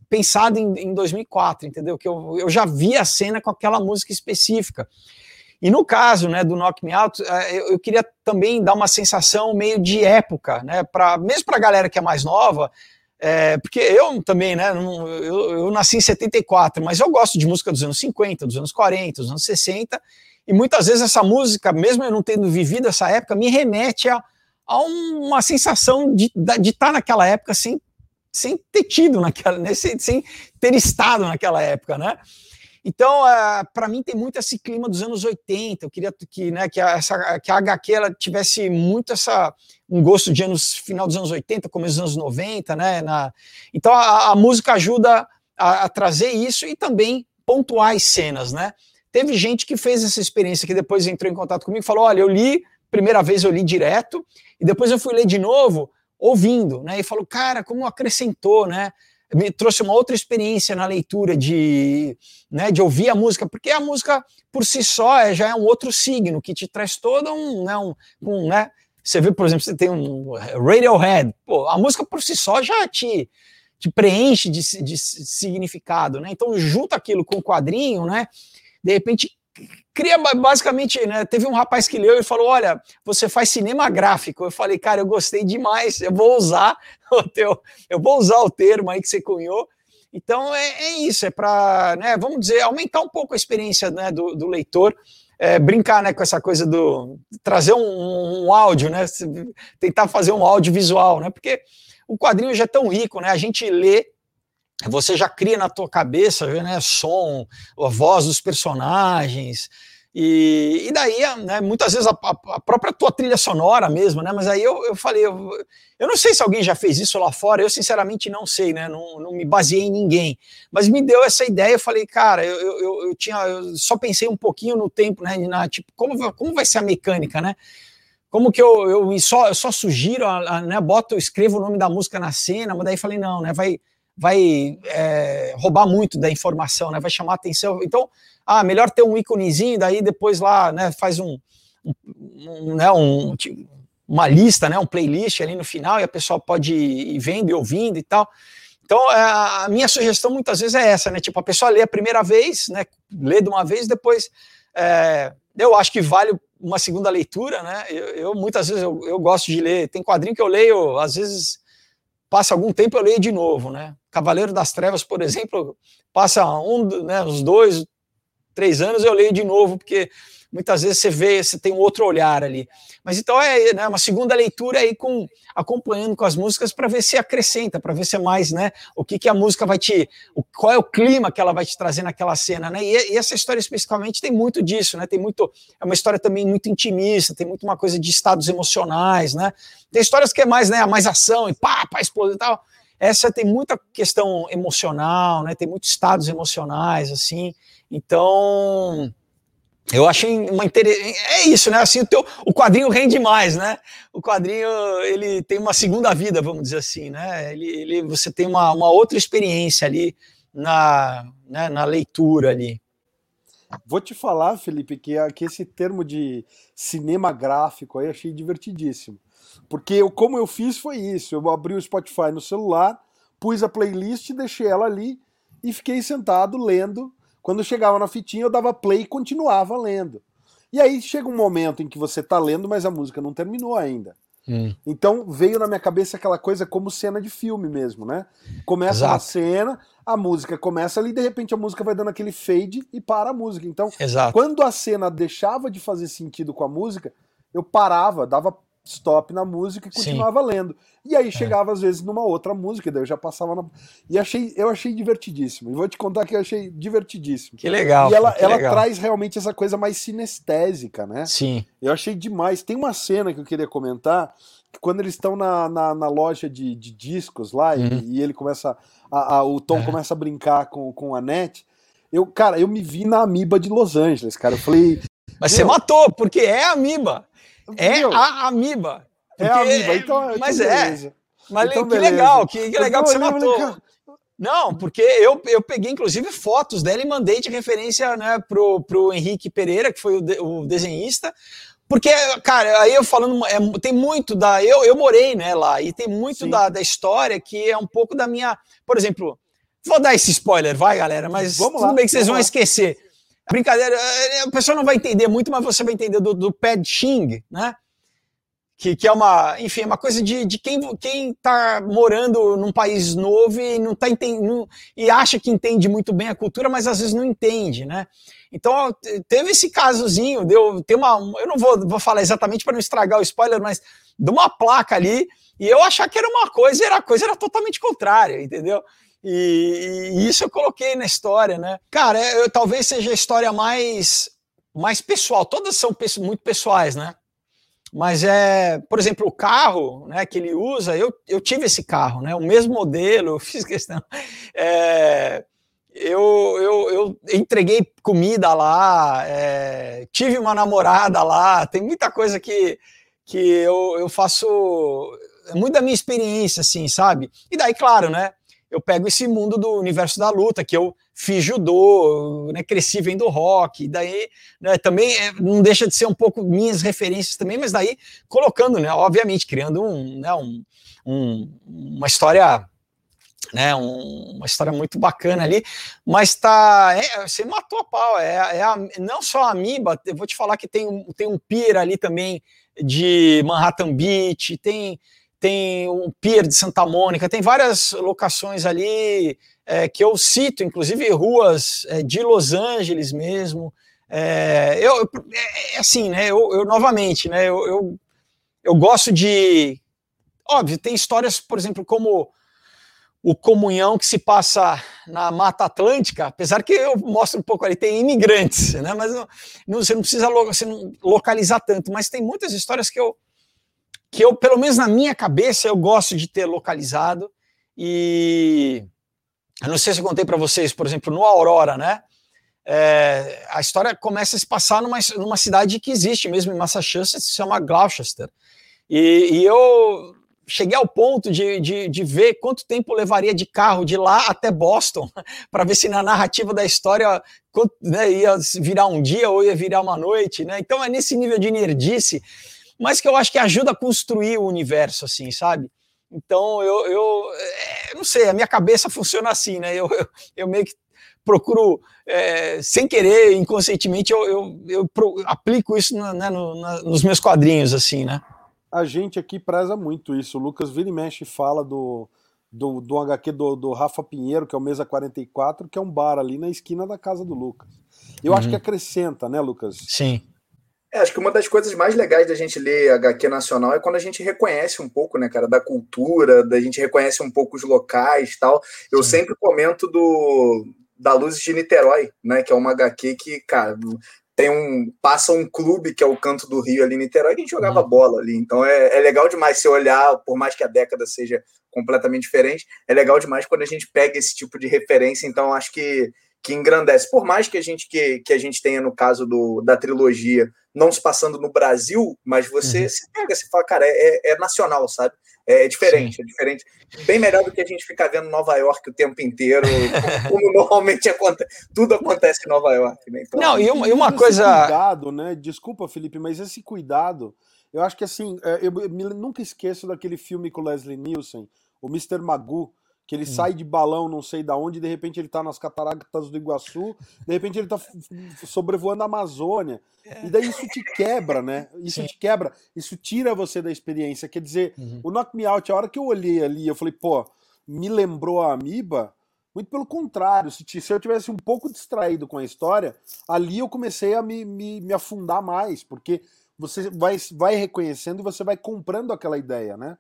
pensado em, em 2004, entendeu? Que eu, eu já vi a cena com aquela música específica. E no caso né, do Knock Me Out, é, eu, queria também dar uma sensação meio de época, né? Pra, mesmo para a galera que é mais nova, é, porque eu também, né? Eu, eu, nasci em 74, mas eu gosto de música dos anos 50, dos anos 40, dos anos 60, e muitas vezes essa música, mesmo eu não tendo vivido essa época, me remete a, a uma sensação de estar tá naquela época sem, sem ter tido naquela, né, sem, sem ter estado naquela época, né? Então, uh, é, para mim tem muito esse clima dos anos 80. Eu queria que, né, que, a, essa, que a HQ ela tivesse muito essa um gosto de anos final dos anos 80, começo dos anos 90, né? Na, então a, a música ajuda a, a, trazer isso e também pontuar as cenas, né? Teve gente que fez essa experiência que depois entrou em contato comigo e falou: olha, eu li, primeira vez eu li direto, e depois eu fui ler de novo, ouvindo, né? E falou, cara, como acrescentou, né? Me trouxe uma outra experiência na leitura de, né, de ouvir a música, porque a música por si só é, já é um outro signo que te traz todo um, né, um, um né, você vê, por exemplo, você tem um Radiohead, pô, a música por si só já te, te preenche de, de significado, né? Então junta aquilo com o quadrinho, né? De repente cria basicamente, né? Teve um rapaz que leu e falou: Olha, você faz cinema gráfico. Eu falei, cara, eu gostei demais, eu vou usar o teu, eu vou usar o termo aí que você cunhou. Então é, é isso, é para, né, vamos dizer, aumentar um pouco a experiência né, do, do leitor. É, brincar né, com essa coisa do trazer um, um, áudio, né, tentar fazer um áudio visual, né, porque o quadrinho já é tão rico, né, a gente lê você já cria na tua cabeça, né, som, a voz dos personagens, e, e daí, né, muitas vezes a, a, própria tua trilha sonora mesmo, né, mas aí eu, eu falei, eu, eu não sei se alguém já fez isso lá fora, eu sinceramente não sei, né, não, não me baseei em ninguém, mas me deu essa ideia, eu falei, cara, eu, eu, eu tinha, eu só pensei um pouquinho no tempo, né, na, tipo, como, como vai ser a mecânica, né, como que eu, eu, só, eu só sugiro, a, a, né, boto, escrevo o nome da música na cena, mas daí falei, não, né, vai vai é, roubar muito da informação, né? Vai chamar atenção. Então, ah, melhor ter um íconezinho, daí depois lá, né, faz um, um, né, um, uma lista, né, um playlist ali no final e a pessoa pode ir vendo e ouvindo e tal. Então, é, a minha sugestão muitas vezes é essa, né? Tipo, a pessoa lê a primeira vez, né? Lê de uma vez, depois é, eu acho que vale uma segunda leitura, né? Eu, eu muitas vezes eu, eu, gosto de ler, tem quadrinho que eu leio, às vezes passa algum tempo eu leio de novo, né? Cavaleiro das Trevas, por exemplo, passa um, né, uns dois, três anos eu leio de novo, porque muitas vezes você vê, você tem um outro olhar ali. Mas então é né, uma segunda leitura aí com acompanhando com as músicas para ver se acrescenta, para ver se é mais, né? O que, que a música vai te. O, qual é o clima que ela vai te trazer naquela cena, né? E, e, essa história especificamente tem muito disso, né? Tem muito. É uma história também muito intimista, tem muito uma coisa de estados emocionais, né? Tem histórias que é mais, né? Mais ação e pá, pá, explode e tal. Essa tem muita questão emocional, né? Tem muitos estados emocionais, assim. Então, eu achei uma interessante. É isso, né? Assim, o, teu, o quadrinho rende mais, né? O quadrinho ele tem uma segunda vida, vamos dizer assim, né? Ele, ele você tem uma, uma outra experiência ali na, né, na leitura ali. Vou te falar, Felipe, que, que esse termo de cinema gráfico aí achei divertidíssimo. Porque eu, como eu fiz foi isso: eu abri o Spotify no celular, pus a playlist, deixei ela ali e fiquei sentado lendo Quando chegava na fitinha, eu dava play e continuava lendo. E aí chega um momento em que você tá lendo, mas a música não terminou ainda. Hum. Então veio na minha cabeça aquela coisa como cena de filme mesmo, né? Começa Exato. a cena, a música começa ali, de repente a música vai dando aquele fade e para a música. Então, Exato. quando a cena deixava de fazer sentido com a música, eu parava, dava stop na música e continuava Sim. lendo. E aí é. chegava é. às vezes numa outra música, daí eu já passava na... E achei, eu achei divertidíssimo. E vou te contar que eu achei divertidíssimo. Que legal. E ela, ela legal. traz realmente essa coisa mais sinestésica, né? Sim. Eu achei demais. Tem uma cena que eu queria comentar, que quando eles estão na, na, na, loja de, de discos lá uhum. e, e, ele começa. A, a, o Tom é. começa a brincar com, com a Net. Eu, cara, eu me vi na Amiba de Los Angeles, cara. Eu falei. Mas você matou, porque é a Amiba. É a amiba. É a amiba, então. Mas então é. Mas então, que beleza. legal, que, que legal que você matou. Não, porque eu, eu peguei inclusive fotos dela e mandei de referência né, pro, pro Henrique Pereira, que foi o, de, o desenhista. Porque, cara, aí eu falando, é, tem muito da. Eu, eu morei né, lá, e tem muito da, da história que é um pouco da minha. Por exemplo, vou dar esse spoiler, vai, galera, mas vamos tudo lá, bem que vocês vão lá. esquecer. Brincadeira, é, a pessoa não vai entender muito, mas você vai entender do, do Xing, né? Que, que é uma, enfim, é uma coisa de, de quem, quem tá morando num país novo e não tá entendendo, e acha que entende muito bem a cultura, mas às vezes não entende, né? Então, teve esse casozinho, deu, tem uma, eu não vou, vou falar exatamente para não estragar o spoiler, mas de uma placa ali, e eu achar que era uma coisa, era a coisa era totalmente contrária, entendeu? E, e, isso eu coloquei na história, né? Cara, eu, talvez seja a história mais, mais pessoal. Todas são muito pessoais, né? Mas é, por exemplo, o carro né, que ele usa, eu, eu tive esse carro, né? O mesmo modelo, eu fiz questão. É, eu, eu, eu entreguei comida lá, é, tive uma namorada lá, tem muita coisa que, que eu, eu faço. É muito da minha experiência, assim, sabe? E daí, claro, né? Eu pego esse mundo do universo da luta, que eu fiz judô, né, cresci vendo rock, daí né, também é, não deixa de ser um pouco minhas referências também, mas daí colocando, né, obviamente, criando um, né, um, um uma história né, um, uma história muito bacana ali, mas tá, é, você matou a pau, é, é a, não só a Amiba, eu vou te falar que tem, tem um pier ali também de Manhattan Beach, tem tem o Pier de Santa Mônica, tem várias locações ali é, que eu cito, inclusive ruas é, de Los Angeles mesmo. É, eu, é, é assim, né? Eu, eu novamente, né? Eu, eu, eu, gosto de, óbvio, tem histórias, por exemplo, como o Comunhão que se passa na Mata Atlântica, apesar que eu mostro um pouco ali, tem imigrantes, né? Mas não, não, você não precisa você não localizar tanto, mas tem muitas histórias que eu que eu, pelo menos na minha cabeça, eu gosto de ter localizado. E eu não sei se eu contei para vocês, por exemplo, no Aurora, né? É, a história começa a se passar numa, numa cidade que existe mesmo em Massachusetts, se chama Gloucester. E, e eu cheguei ao ponto de, de, de, ver quanto tempo levaria de carro de lá até Boston, para ver se na narrativa da história né, ia virar um dia ou ia virar uma noite. Né? Então é nesse nível de nerdice mas que eu acho que ajuda a construir o universo, assim, sabe? Então, eu, eu, é, não sei, a minha cabeça funciona assim, né? Eu, eu, eu meio que procuro, é, sem querer, inconscientemente, eu, eu, eu pro, aplico isso né, no, na, nos meus quadrinhos, assim, né? A gente aqui preza muito isso. O Lucas vira e mexe fala do, do, do HQ do, do Rafa Pinheiro, que é o Mesa 44, que é um bar ali na esquina da casa do Lucas. Eu uhum. acho que acrescenta, né, Lucas? Sim. É, acho que uma das coisas mais legais da gente ler HQ nacional é quando a gente reconhece um pouco, né, cara, da cultura, da gente reconhece um pouco os locais tal. Eu Sim. sempre comento do da Luz de Niterói, né, que é uma HQ que, cara, tem um passa um clube que é o Canto do Rio ali em Niterói que a gente jogava uhum. bola ali. Então é, é legal demais se olhar, por mais que a década seja completamente diferente, é legal demais quando a gente pega esse tipo de referência. Então acho que que engrandece. Por mais que a gente que, que a gente tenha no caso do, da trilogia não se passando no Brasil, mas você uhum. se pega, você fala, cara, é, é nacional, sabe? É, é diferente, Sim. é diferente. Bem melhor do que a gente ficar vendo Nova York o tempo inteiro, como, como normalmente acontece. Tudo acontece em Nova York, né? Então, não, e uma, e uma coisa. cuidado, né? Desculpa, Felipe, mas esse cuidado, eu acho que assim, é, eu, eu nunca esqueço daquele filme com Leslie Nielsen, o Mr. Magoo que ele hum. sai de balão, não sei da onde, de repente ele tá nas cataratas do Iguaçu, de repente ele tá sobrevoando a Amazônia. É. E daí isso te quebra, né? Isso Sim. te quebra, isso tira você da experiência. Quer dizer, uhum. o Knock Me Out, a hora que eu olhei ali, eu falei, pô, me lembrou a Amiba. Muito pelo contrário, se, se eu tivesse um pouco distraído com a história, ali eu comecei a me, me, me afundar mais, porque você vai, vai reconhecendo e você vai comprando aquela ideia, né?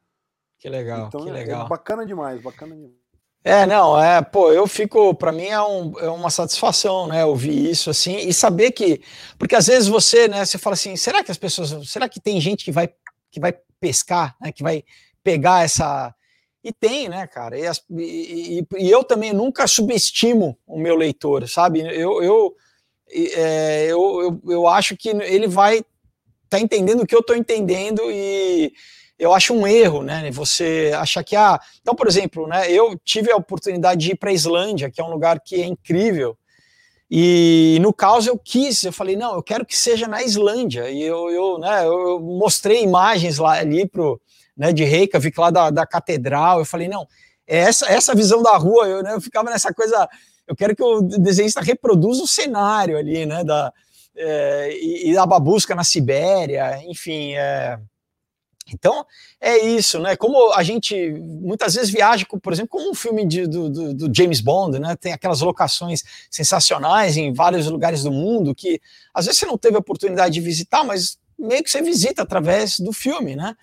Que legal, então, que é, legal. É bacana demais, bacana demais. É, não, é, pô, eu fico, para mim é, um, é uma satisfação, né, ouvir isso assim e saber que, porque às vezes você, né, você fala assim, será que as pessoas, será que tem gente que vai, que vai pescar, né, que vai pegar essa, e tem, né, cara, e, as, e, e eu também nunca subestimo o meu leitor, sabe, eu, eu, é, eu, eu, eu acho que ele vai tá entendendo o que eu tô entendendo e eu acho um erro, né? Você achar que, ah, então, por exemplo, né, eu tive a oportunidade de ir para a Islândia, que é um lugar que é incrível, e no caso eu quis, eu falei, não, eu quero que seja na Islândia, e eu, eu, né, eu mostrei imagens lá ali pro, né, de Reykjavik, lá da, da catedral, eu falei, não, é essa, essa visão da rua, eu, né, eu ficava nessa coisa, eu quero que o desenhista reproduza o cenário ali, né, da, é, e, e a babusca na Sibéria, enfim, é, então, é isso, né? Como a gente muitas vezes viaja, por exemplo, como um filme de, do, do, do, James Bond, né? Tem aquelas locações sensacionais em vários lugares do mundo que às vezes você não teve a oportunidade de visitar, mas meio que você visita através do filme, né?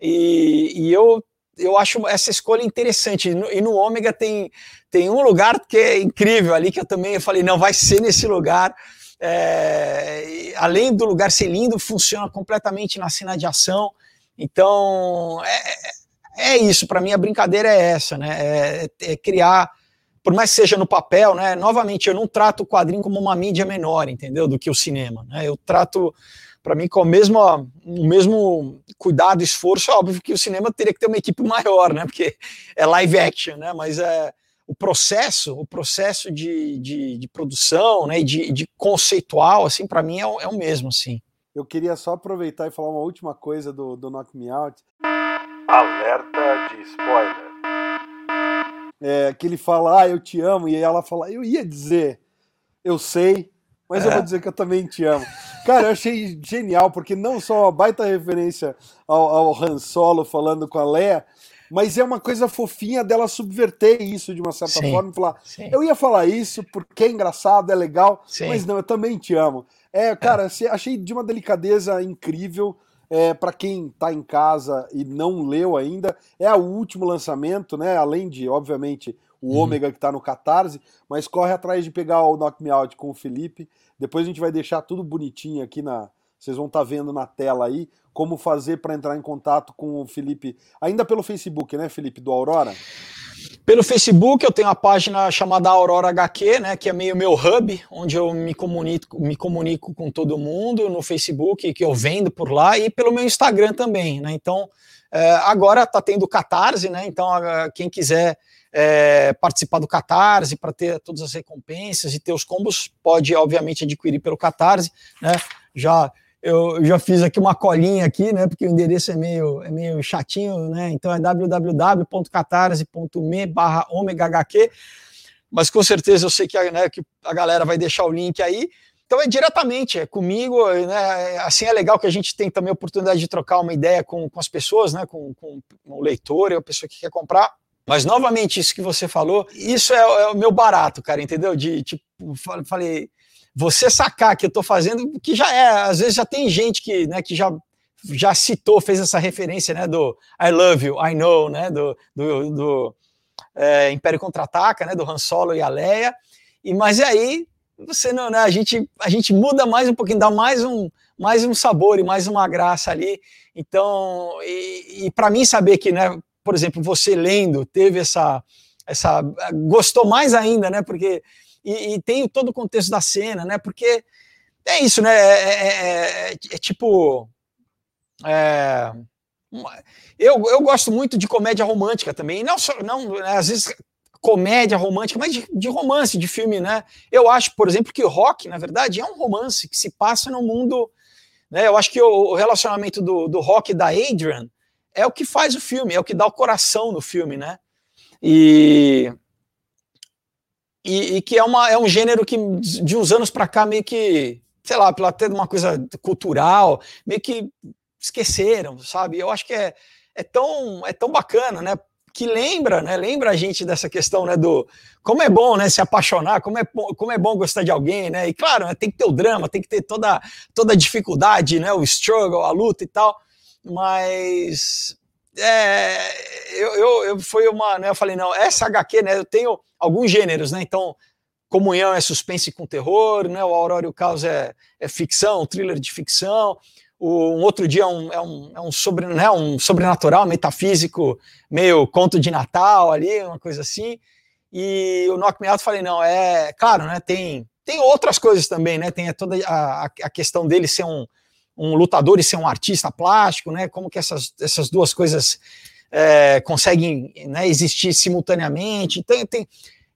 E, e eu, eu acho essa escolha interessante. E no, Ômega tem, tem um lugar que é incrível ali, que eu também eu falei, não, vai ser nesse lugar. É, além do lugar ser lindo, funciona completamente na cena de ação. Então, é, é isso, para mim a brincadeira é essa, né? É, é, criar, por mais que seja no papel, né? Novamente, eu não trato o quadrinho como uma mídia menor, entendeu? Do que o cinema, né? Eu trato, para mim, com o mesmo, o mesmo cuidado e esforço, óbvio que o cinema teria que ter uma equipe maior, né? Porque é live action, né? Mas é o processo, o processo de, de, de produção, né? De, de conceitual, assim, para mim é, é o mesmo, assim. Eu queria só aproveitar e falar uma última coisa do, do Knock Me Out. Alerta de spoiler. É, que ele fala, ah, eu te amo, e ela fala, eu ia dizer, eu sei, mas é. eu vou dizer que eu também te amo. Cara, eu achei genial, porque não só uma baita referência ao, ao Han Solo falando com a Leia, mas é uma coisa fofinha dela subverter isso de uma certa sim, forma e falar: sim. eu ia falar isso porque é engraçado, é legal, sim. mas não, eu também te amo. É, cara, é. achei de uma delicadeza incrível. É, para quem está em casa e não leu ainda, é o último lançamento, né? Além de, obviamente, o uhum. Ômega que está no Catarse, mas corre atrás de pegar o Knock Me Out com o Felipe. Depois a gente vai deixar tudo bonitinho aqui na. Vocês vão estar tá vendo na tela aí como fazer para entrar em contato com o Felipe, ainda pelo Facebook, né, Felipe, do Aurora? Pelo Facebook eu tenho uma página chamada Aurora HQ, né, que é meio meu hub, onde eu me comunico, me comunico com todo mundo no Facebook, que eu vendo por lá, e pelo meu Instagram também, né, então é, agora está tendo Catarse, né, então quem quiser é, participar do Catarse para ter todas as recompensas e ter os combos, pode obviamente adquirir pelo Catarse, né, já eu já fiz aqui uma colinha aqui, né? Porque o endereço é meio, é meio chatinho, né? Então é www.catarse.me barra HQ. Mas com certeza eu sei que a, né, que a galera vai deixar o link aí. Então é diretamente, é comigo, né? Assim é legal que a gente tem também a oportunidade de trocar uma ideia com, com as pessoas, né? Com, com o leitor, a pessoa que quer comprar. Mas novamente, isso que você falou, isso é, é o meu barato, cara, entendeu? De tipo, falei, você sacar que eu estou fazendo, que já é, às vezes já tem gente que, né, que já, já citou, fez essa referência, né, do I love you, I know, né, do, do, do é, Império Contra-Ataca, né, do Han Solo e a Leia, e, mas aí, você não, né, a gente, a gente muda mais um pouquinho, dá mais um, mais um sabor e mais uma graça ali, então, e, e para mim saber que, né, por exemplo, você lendo, teve essa, essa, gostou mais ainda, né, porque e, e, tem todo o contexto da cena, né? Porque é isso, né? É, é, é, é tipo. É, eu, eu gosto muito de comédia romântica também. Não só, não, né, às vezes comédia romântica, mas de, de, romance, de filme, né? Eu acho, por exemplo, que o rock, na verdade, é um romance que se passa no mundo. Né? Eu acho que o, o relacionamento do, do rock da Adrian é o que faz o filme, é o que dá o coração no filme, né? E, e, e, que é, uma, é um gênero que de uns anos para cá meio que, sei lá, pela ter uma coisa cultural, meio que esqueceram, sabe? Eu acho que é, é, tão, é tão bacana, né? Que lembra, né? Lembra a gente dessa questão, né? Do como é bom, né? Se apaixonar, como é, como é bom gostar de alguém, né? E claro, né, tem que ter o drama, tem que ter toda, toda a dificuldade, né? O struggle, a luta e tal. Mas é, eu, eu, eu foi uma, né, eu falei, não, essa HQ, né, eu tenho alguns gêneros, né, então Comunhão é suspense com terror, né, o Aurora e o Caos é, é ficção, thriller de ficção, o, um outro dia é um, é um, é um, sobre, né, um sobrenatural, metafísico, meio conto de Natal ali, uma coisa assim, e o Knock Me Out, falei, não, é, claro, né, tem, tem outras coisas também, né, tem toda a, a questão dele ser um, um lutador e ser um artista plástico, né? Como que essas, essas duas coisas é, conseguem né, existir simultaneamente. Então, tem,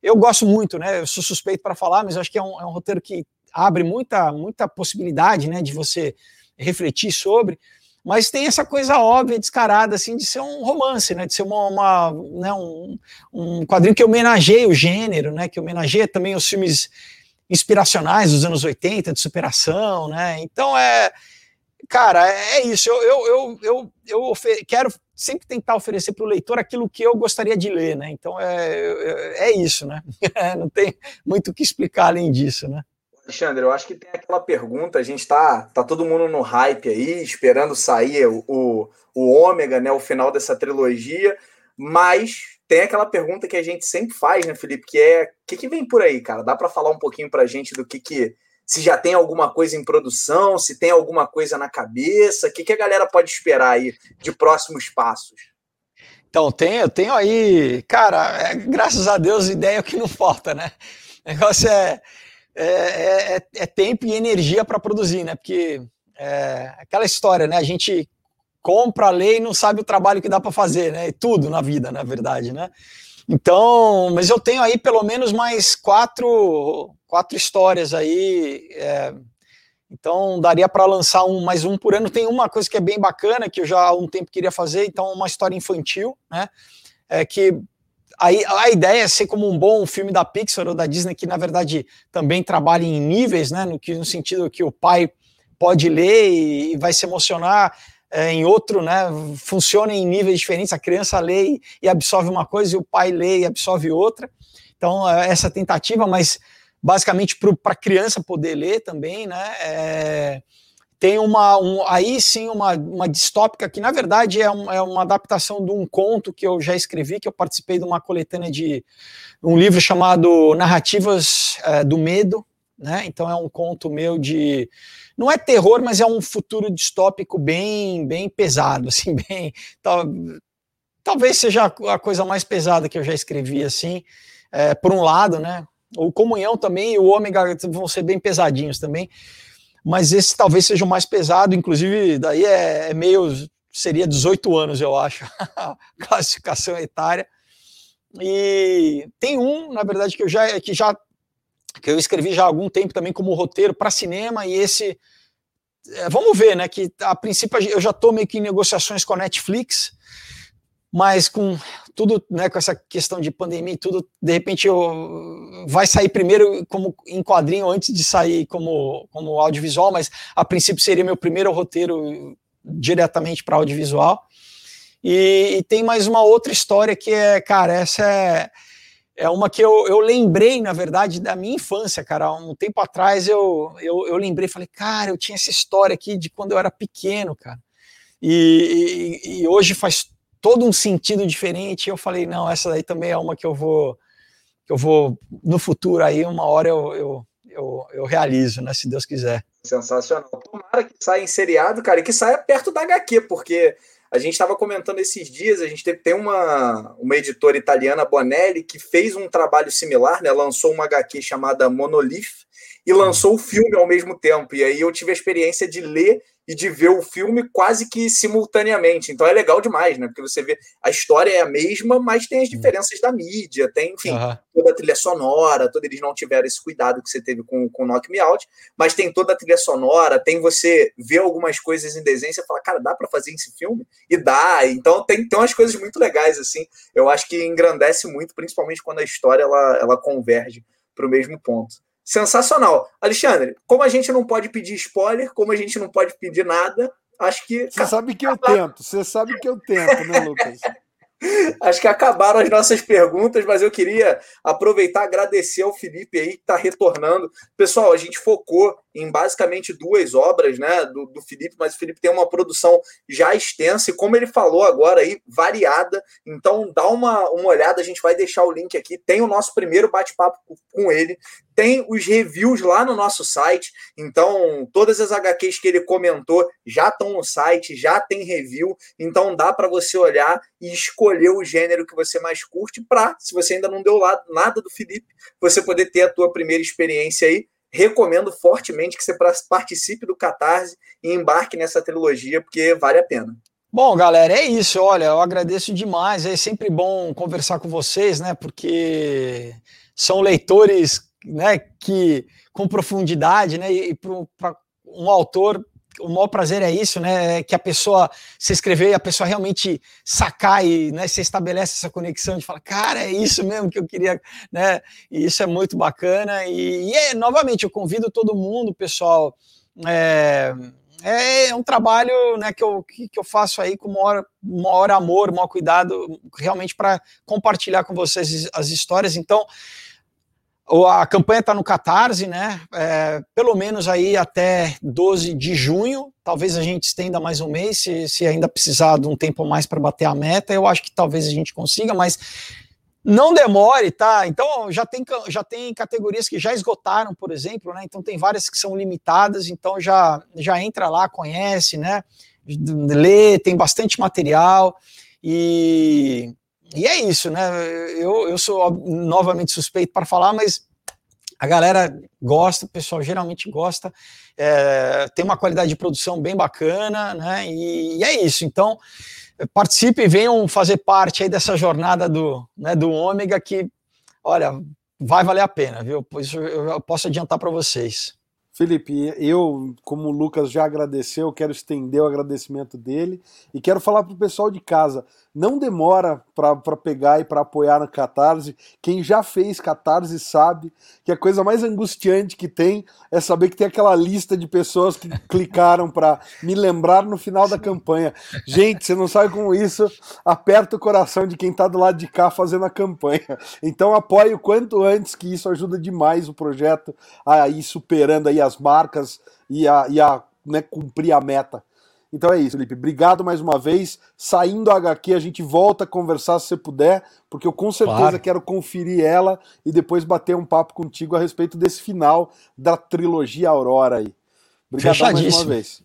eu gosto muito, né? Eu sou suspeito para falar, mas acho que é um, é um, roteiro que abre muita, muita possibilidade, né? De você refletir sobre. Mas tem essa coisa óbvia, descarada, assim, de ser um romance, né? De ser uma, uma né, um, um quadrinho que homenageia o gênero, né? Que homenageia também os filmes inspiracionais dos anos 80, de superação, né? Então é cara, é, é isso. Eu, eu, eu, eu, eu quero sempre tentar oferecer para o leitor aquilo que eu gostaria de ler, né? Então é, é, é isso, né? Não tem muito o que explicar além disso, né? Alexandre, eu acho que tem aquela pergunta, a gente está tá todo mundo no hype aí, esperando sair o, o, o ômega, né, o final dessa trilogia, mas tem aquela pergunta que a gente sempre faz, né, Felipe, que é, o que, que vem por aí, cara? Dá para falar um pouquinho para a gente do que, que se já tem alguma coisa em produção, se tem alguma coisa na cabeça, o que, que a galera pode esperar aí de próximos passos? Então, tenho, tenho aí, cara, é, graças a Deus, ideia é que não falta, né? O negócio é, é, é, é, é tempo e energia para produzir, né? Porque é aquela história, né? A gente compra, lê e não sabe o trabalho que dá para fazer, né? E tudo na vida, na verdade, né? Então, mas eu tenho aí pelo menos mais quatro quatro histórias aí. É, então daria para lançar um mais um por ano. Tem uma coisa que é bem bacana que eu já há um tempo queria fazer, então uma história infantil, né? É que aí a ideia é ser como um bom filme da Pixar ou da Disney que na verdade também trabalha em níveis, né? No que no sentido que o pai pode ler e, e vai se emocionar. É, em outro, né, funciona em níveis diferentes, a criança lê e absorve uma coisa e o pai lê e absorve outra. Então, é, essa tentativa, mas basicamente para a criança poder ler também, né? É, tem uma, um, aí sim uma, uma distópica que na verdade é, um, é, uma adaptação de um conto que eu já escrevi, que eu participei de uma coletânea de um livro chamado Narrativas é, do Medo, né? Então é um conto meu de não é terror, mas é um futuro distópico bem bem pesado, assim, bem tal, talvez seja a coisa mais pesada que eu já escrevi assim. É, por um lado, né? O Comunhão também e o Ômega vão ser bem pesadinhos também, mas esse talvez seja o mais pesado, inclusive daí é, é meio, seria 18 anos, eu acho, classificação etária. E tem um, na verdade, que eu já, que já que eu escrevi já há algum tempo também como roteiro para cinema, e esse é, vamos ver, né? Que a princípio eu já estou meio que em negociações com a Netflix mas com tudo, né, com essa questão de pandemia e tudo, de repente eu, vai sair primeiro como em quadrinho antes de sair como, como audiovisual, mas a princípio seria meu primeiro roteiro diretamente para audiovisual. E, e, tem mais uma outra história que é, cara, essa é, é uma que eu, eu lembrei, na verdade, da minha infância, cara. Um tempo atrás eu, eu, eu lembrei, falei, cara, eu tinha essa história aqui de quando eu era pequeno, cara. E, e, e hoje faz todo um sentido diferente. eu falei, não, essa daí também é uma que eu vou, que eu vou no futuro aí, uma hora eu, eu, eu, eu realizo, né? Se Deus quiser. Sensacional. Tomara que saia em seriado, cara, e que saia perto da HQ, porque a gente estava comentando esses dias, a gente teve, tem uma, uma editora italiana, Bonelli, que fez um trabalho similar, né? Lançou uma HQ chamada Monolith e lançou o filme ao mesmo tempo. E aí eu tive a experiência de ler e de ver o filme quase que simultaneamente. Então é legal demais, né? Porque você vê a história é a mesma, mas tem as diferenças da mídia, tem, enfim, uhum. toda a trilha sonora, todos eles não tiveram esse cuidado que você teve com, com Knock Me Out, mas tem toda a trilha sonora, tem você ver algumas coisas em desenho e fala, cara, dá para fazer esse filme? E dá. Então tem, tem umas coisas muito legais, assim. Eu acho que engrandece muito, principalmente quando a história ela, ela converge para o mesmo ponto sensacional. Alexandre, como a gente não pode pedir spoiler, como a gente não pode pedir nada, acho que. Você sabe que eu tento, você sabe que eu tento, né, Lucas? Acho que acabaram as nossas perguntas, mas eu queria aproveitar e agradecer ao Felipe aí que está retornando. Pessoal, a gente focou em basicamente duas obras né, do, do Felipe, mas o Felipe tem uma produção já extensa e, como ele falou agora aí, variada. Então dá uma, uma olhada, a gente vai deixar o link aqui. Tem o nosso primeiro bate-papo com ele, tem os reviews lá no nosso site. Então, todas as HQs que ele comentou já estão no site, já tem review. Então, dá para você olhar e escolher o gênero que você mais curte para, se você ainda não deu nada do Felipe, você poder ter a tua primeira experiência aí recomendo fortemente que você participe do Catarse e embarque nessa trilogia, porque vale a pena. Bom, galera, é isso. Olha, eu agradeço demais. É sempre bom conversar com vocês, né? Porque são leitores, né? Que com profundidade, né? E para um autor o maior prazer é isso, né? É que a pessoa se escrever, a pessoa realmente sacar e né, se estabelece essa conexão de falar, cara, é isso mesmo que eu queria, né? E isso é muito bacana. E, e é, novamente, eu convido todo mundo, pessoal. É, é um trabalho né, que, eu, que eu faço aí com maior, maior amor, maior cuidado, realmente para compartilhar com vocês as histórias. Então, a campanha está no Catarse, né? É, pelo menos aí até 12 de junho. Talvez a gente estenda mais um mês, se, se ainda precisar de um tempo mais para bater a meta. Eu acho que talvez a gente consiga, mas não demore, tá? Então já tem, já tem categorias que já esgotaram, por exemplo, né? Então tem várias que são limitadas, então já, já entra lá, conhece, né? Lê, tem bastante material e e é isso, né? Eu, eu sou novamente suspeito para falar, mas a galera gosta, o pessoal geralmente gosta, é, tem uma qualidade de produção bem bacana, né? E, e, é isso. Então, participe e venham fazer parte aí dessa jornada do, né, do Ômega que, olha, vai valer a pena, viu? Pois eu, eu posso adiantar para vocês. Felipe, eu, como o Lucas já agradeceu, quero estender o agradecimento dele e quero falar para o pessoal de casa: não demora para pegar e para apoiar no Catarse. Quem já fez Catarse sabe que a coisa mais angustiante que tem é saber que tem aquela lista de pessoas que clicaram para me lembrar no final da campanha. Gente, você não sabe como isso aperta o coração de quem está do lado de cá fazendo a campanha. Então apoie o quanto antes, que isso ajuda demais o projeto a ir superando aí as marcas e a, e a né, cumprir a meta. Então é isso, Felipe. Obrigado mais uma vez. Saindo a HQ, a gente volta a conversar se você puder, porque eu com certeza claro. quero conferir ela e depois bater um papo contigo a respeito desse final da trilogia Aurora aí. Obrigado mais uma vez.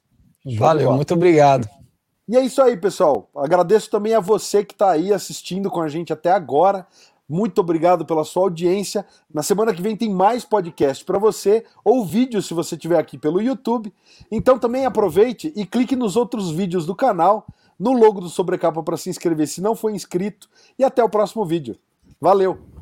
Valeu, muito obrigado. E é isso aí, pessoal. Agradeço também a você que está aí assistindo com a gente até agora. Muito obrigado pela sua audiência. Na semana que vem tem mais podcast para você, ou vídeo se você estiver aqui pelo YouTube. Então também aproveite e clique nos outros vídeos do canal, no logo do Sobrecapa para se inscrever se não for inscrito. E até o próximo vídeo. Valeu!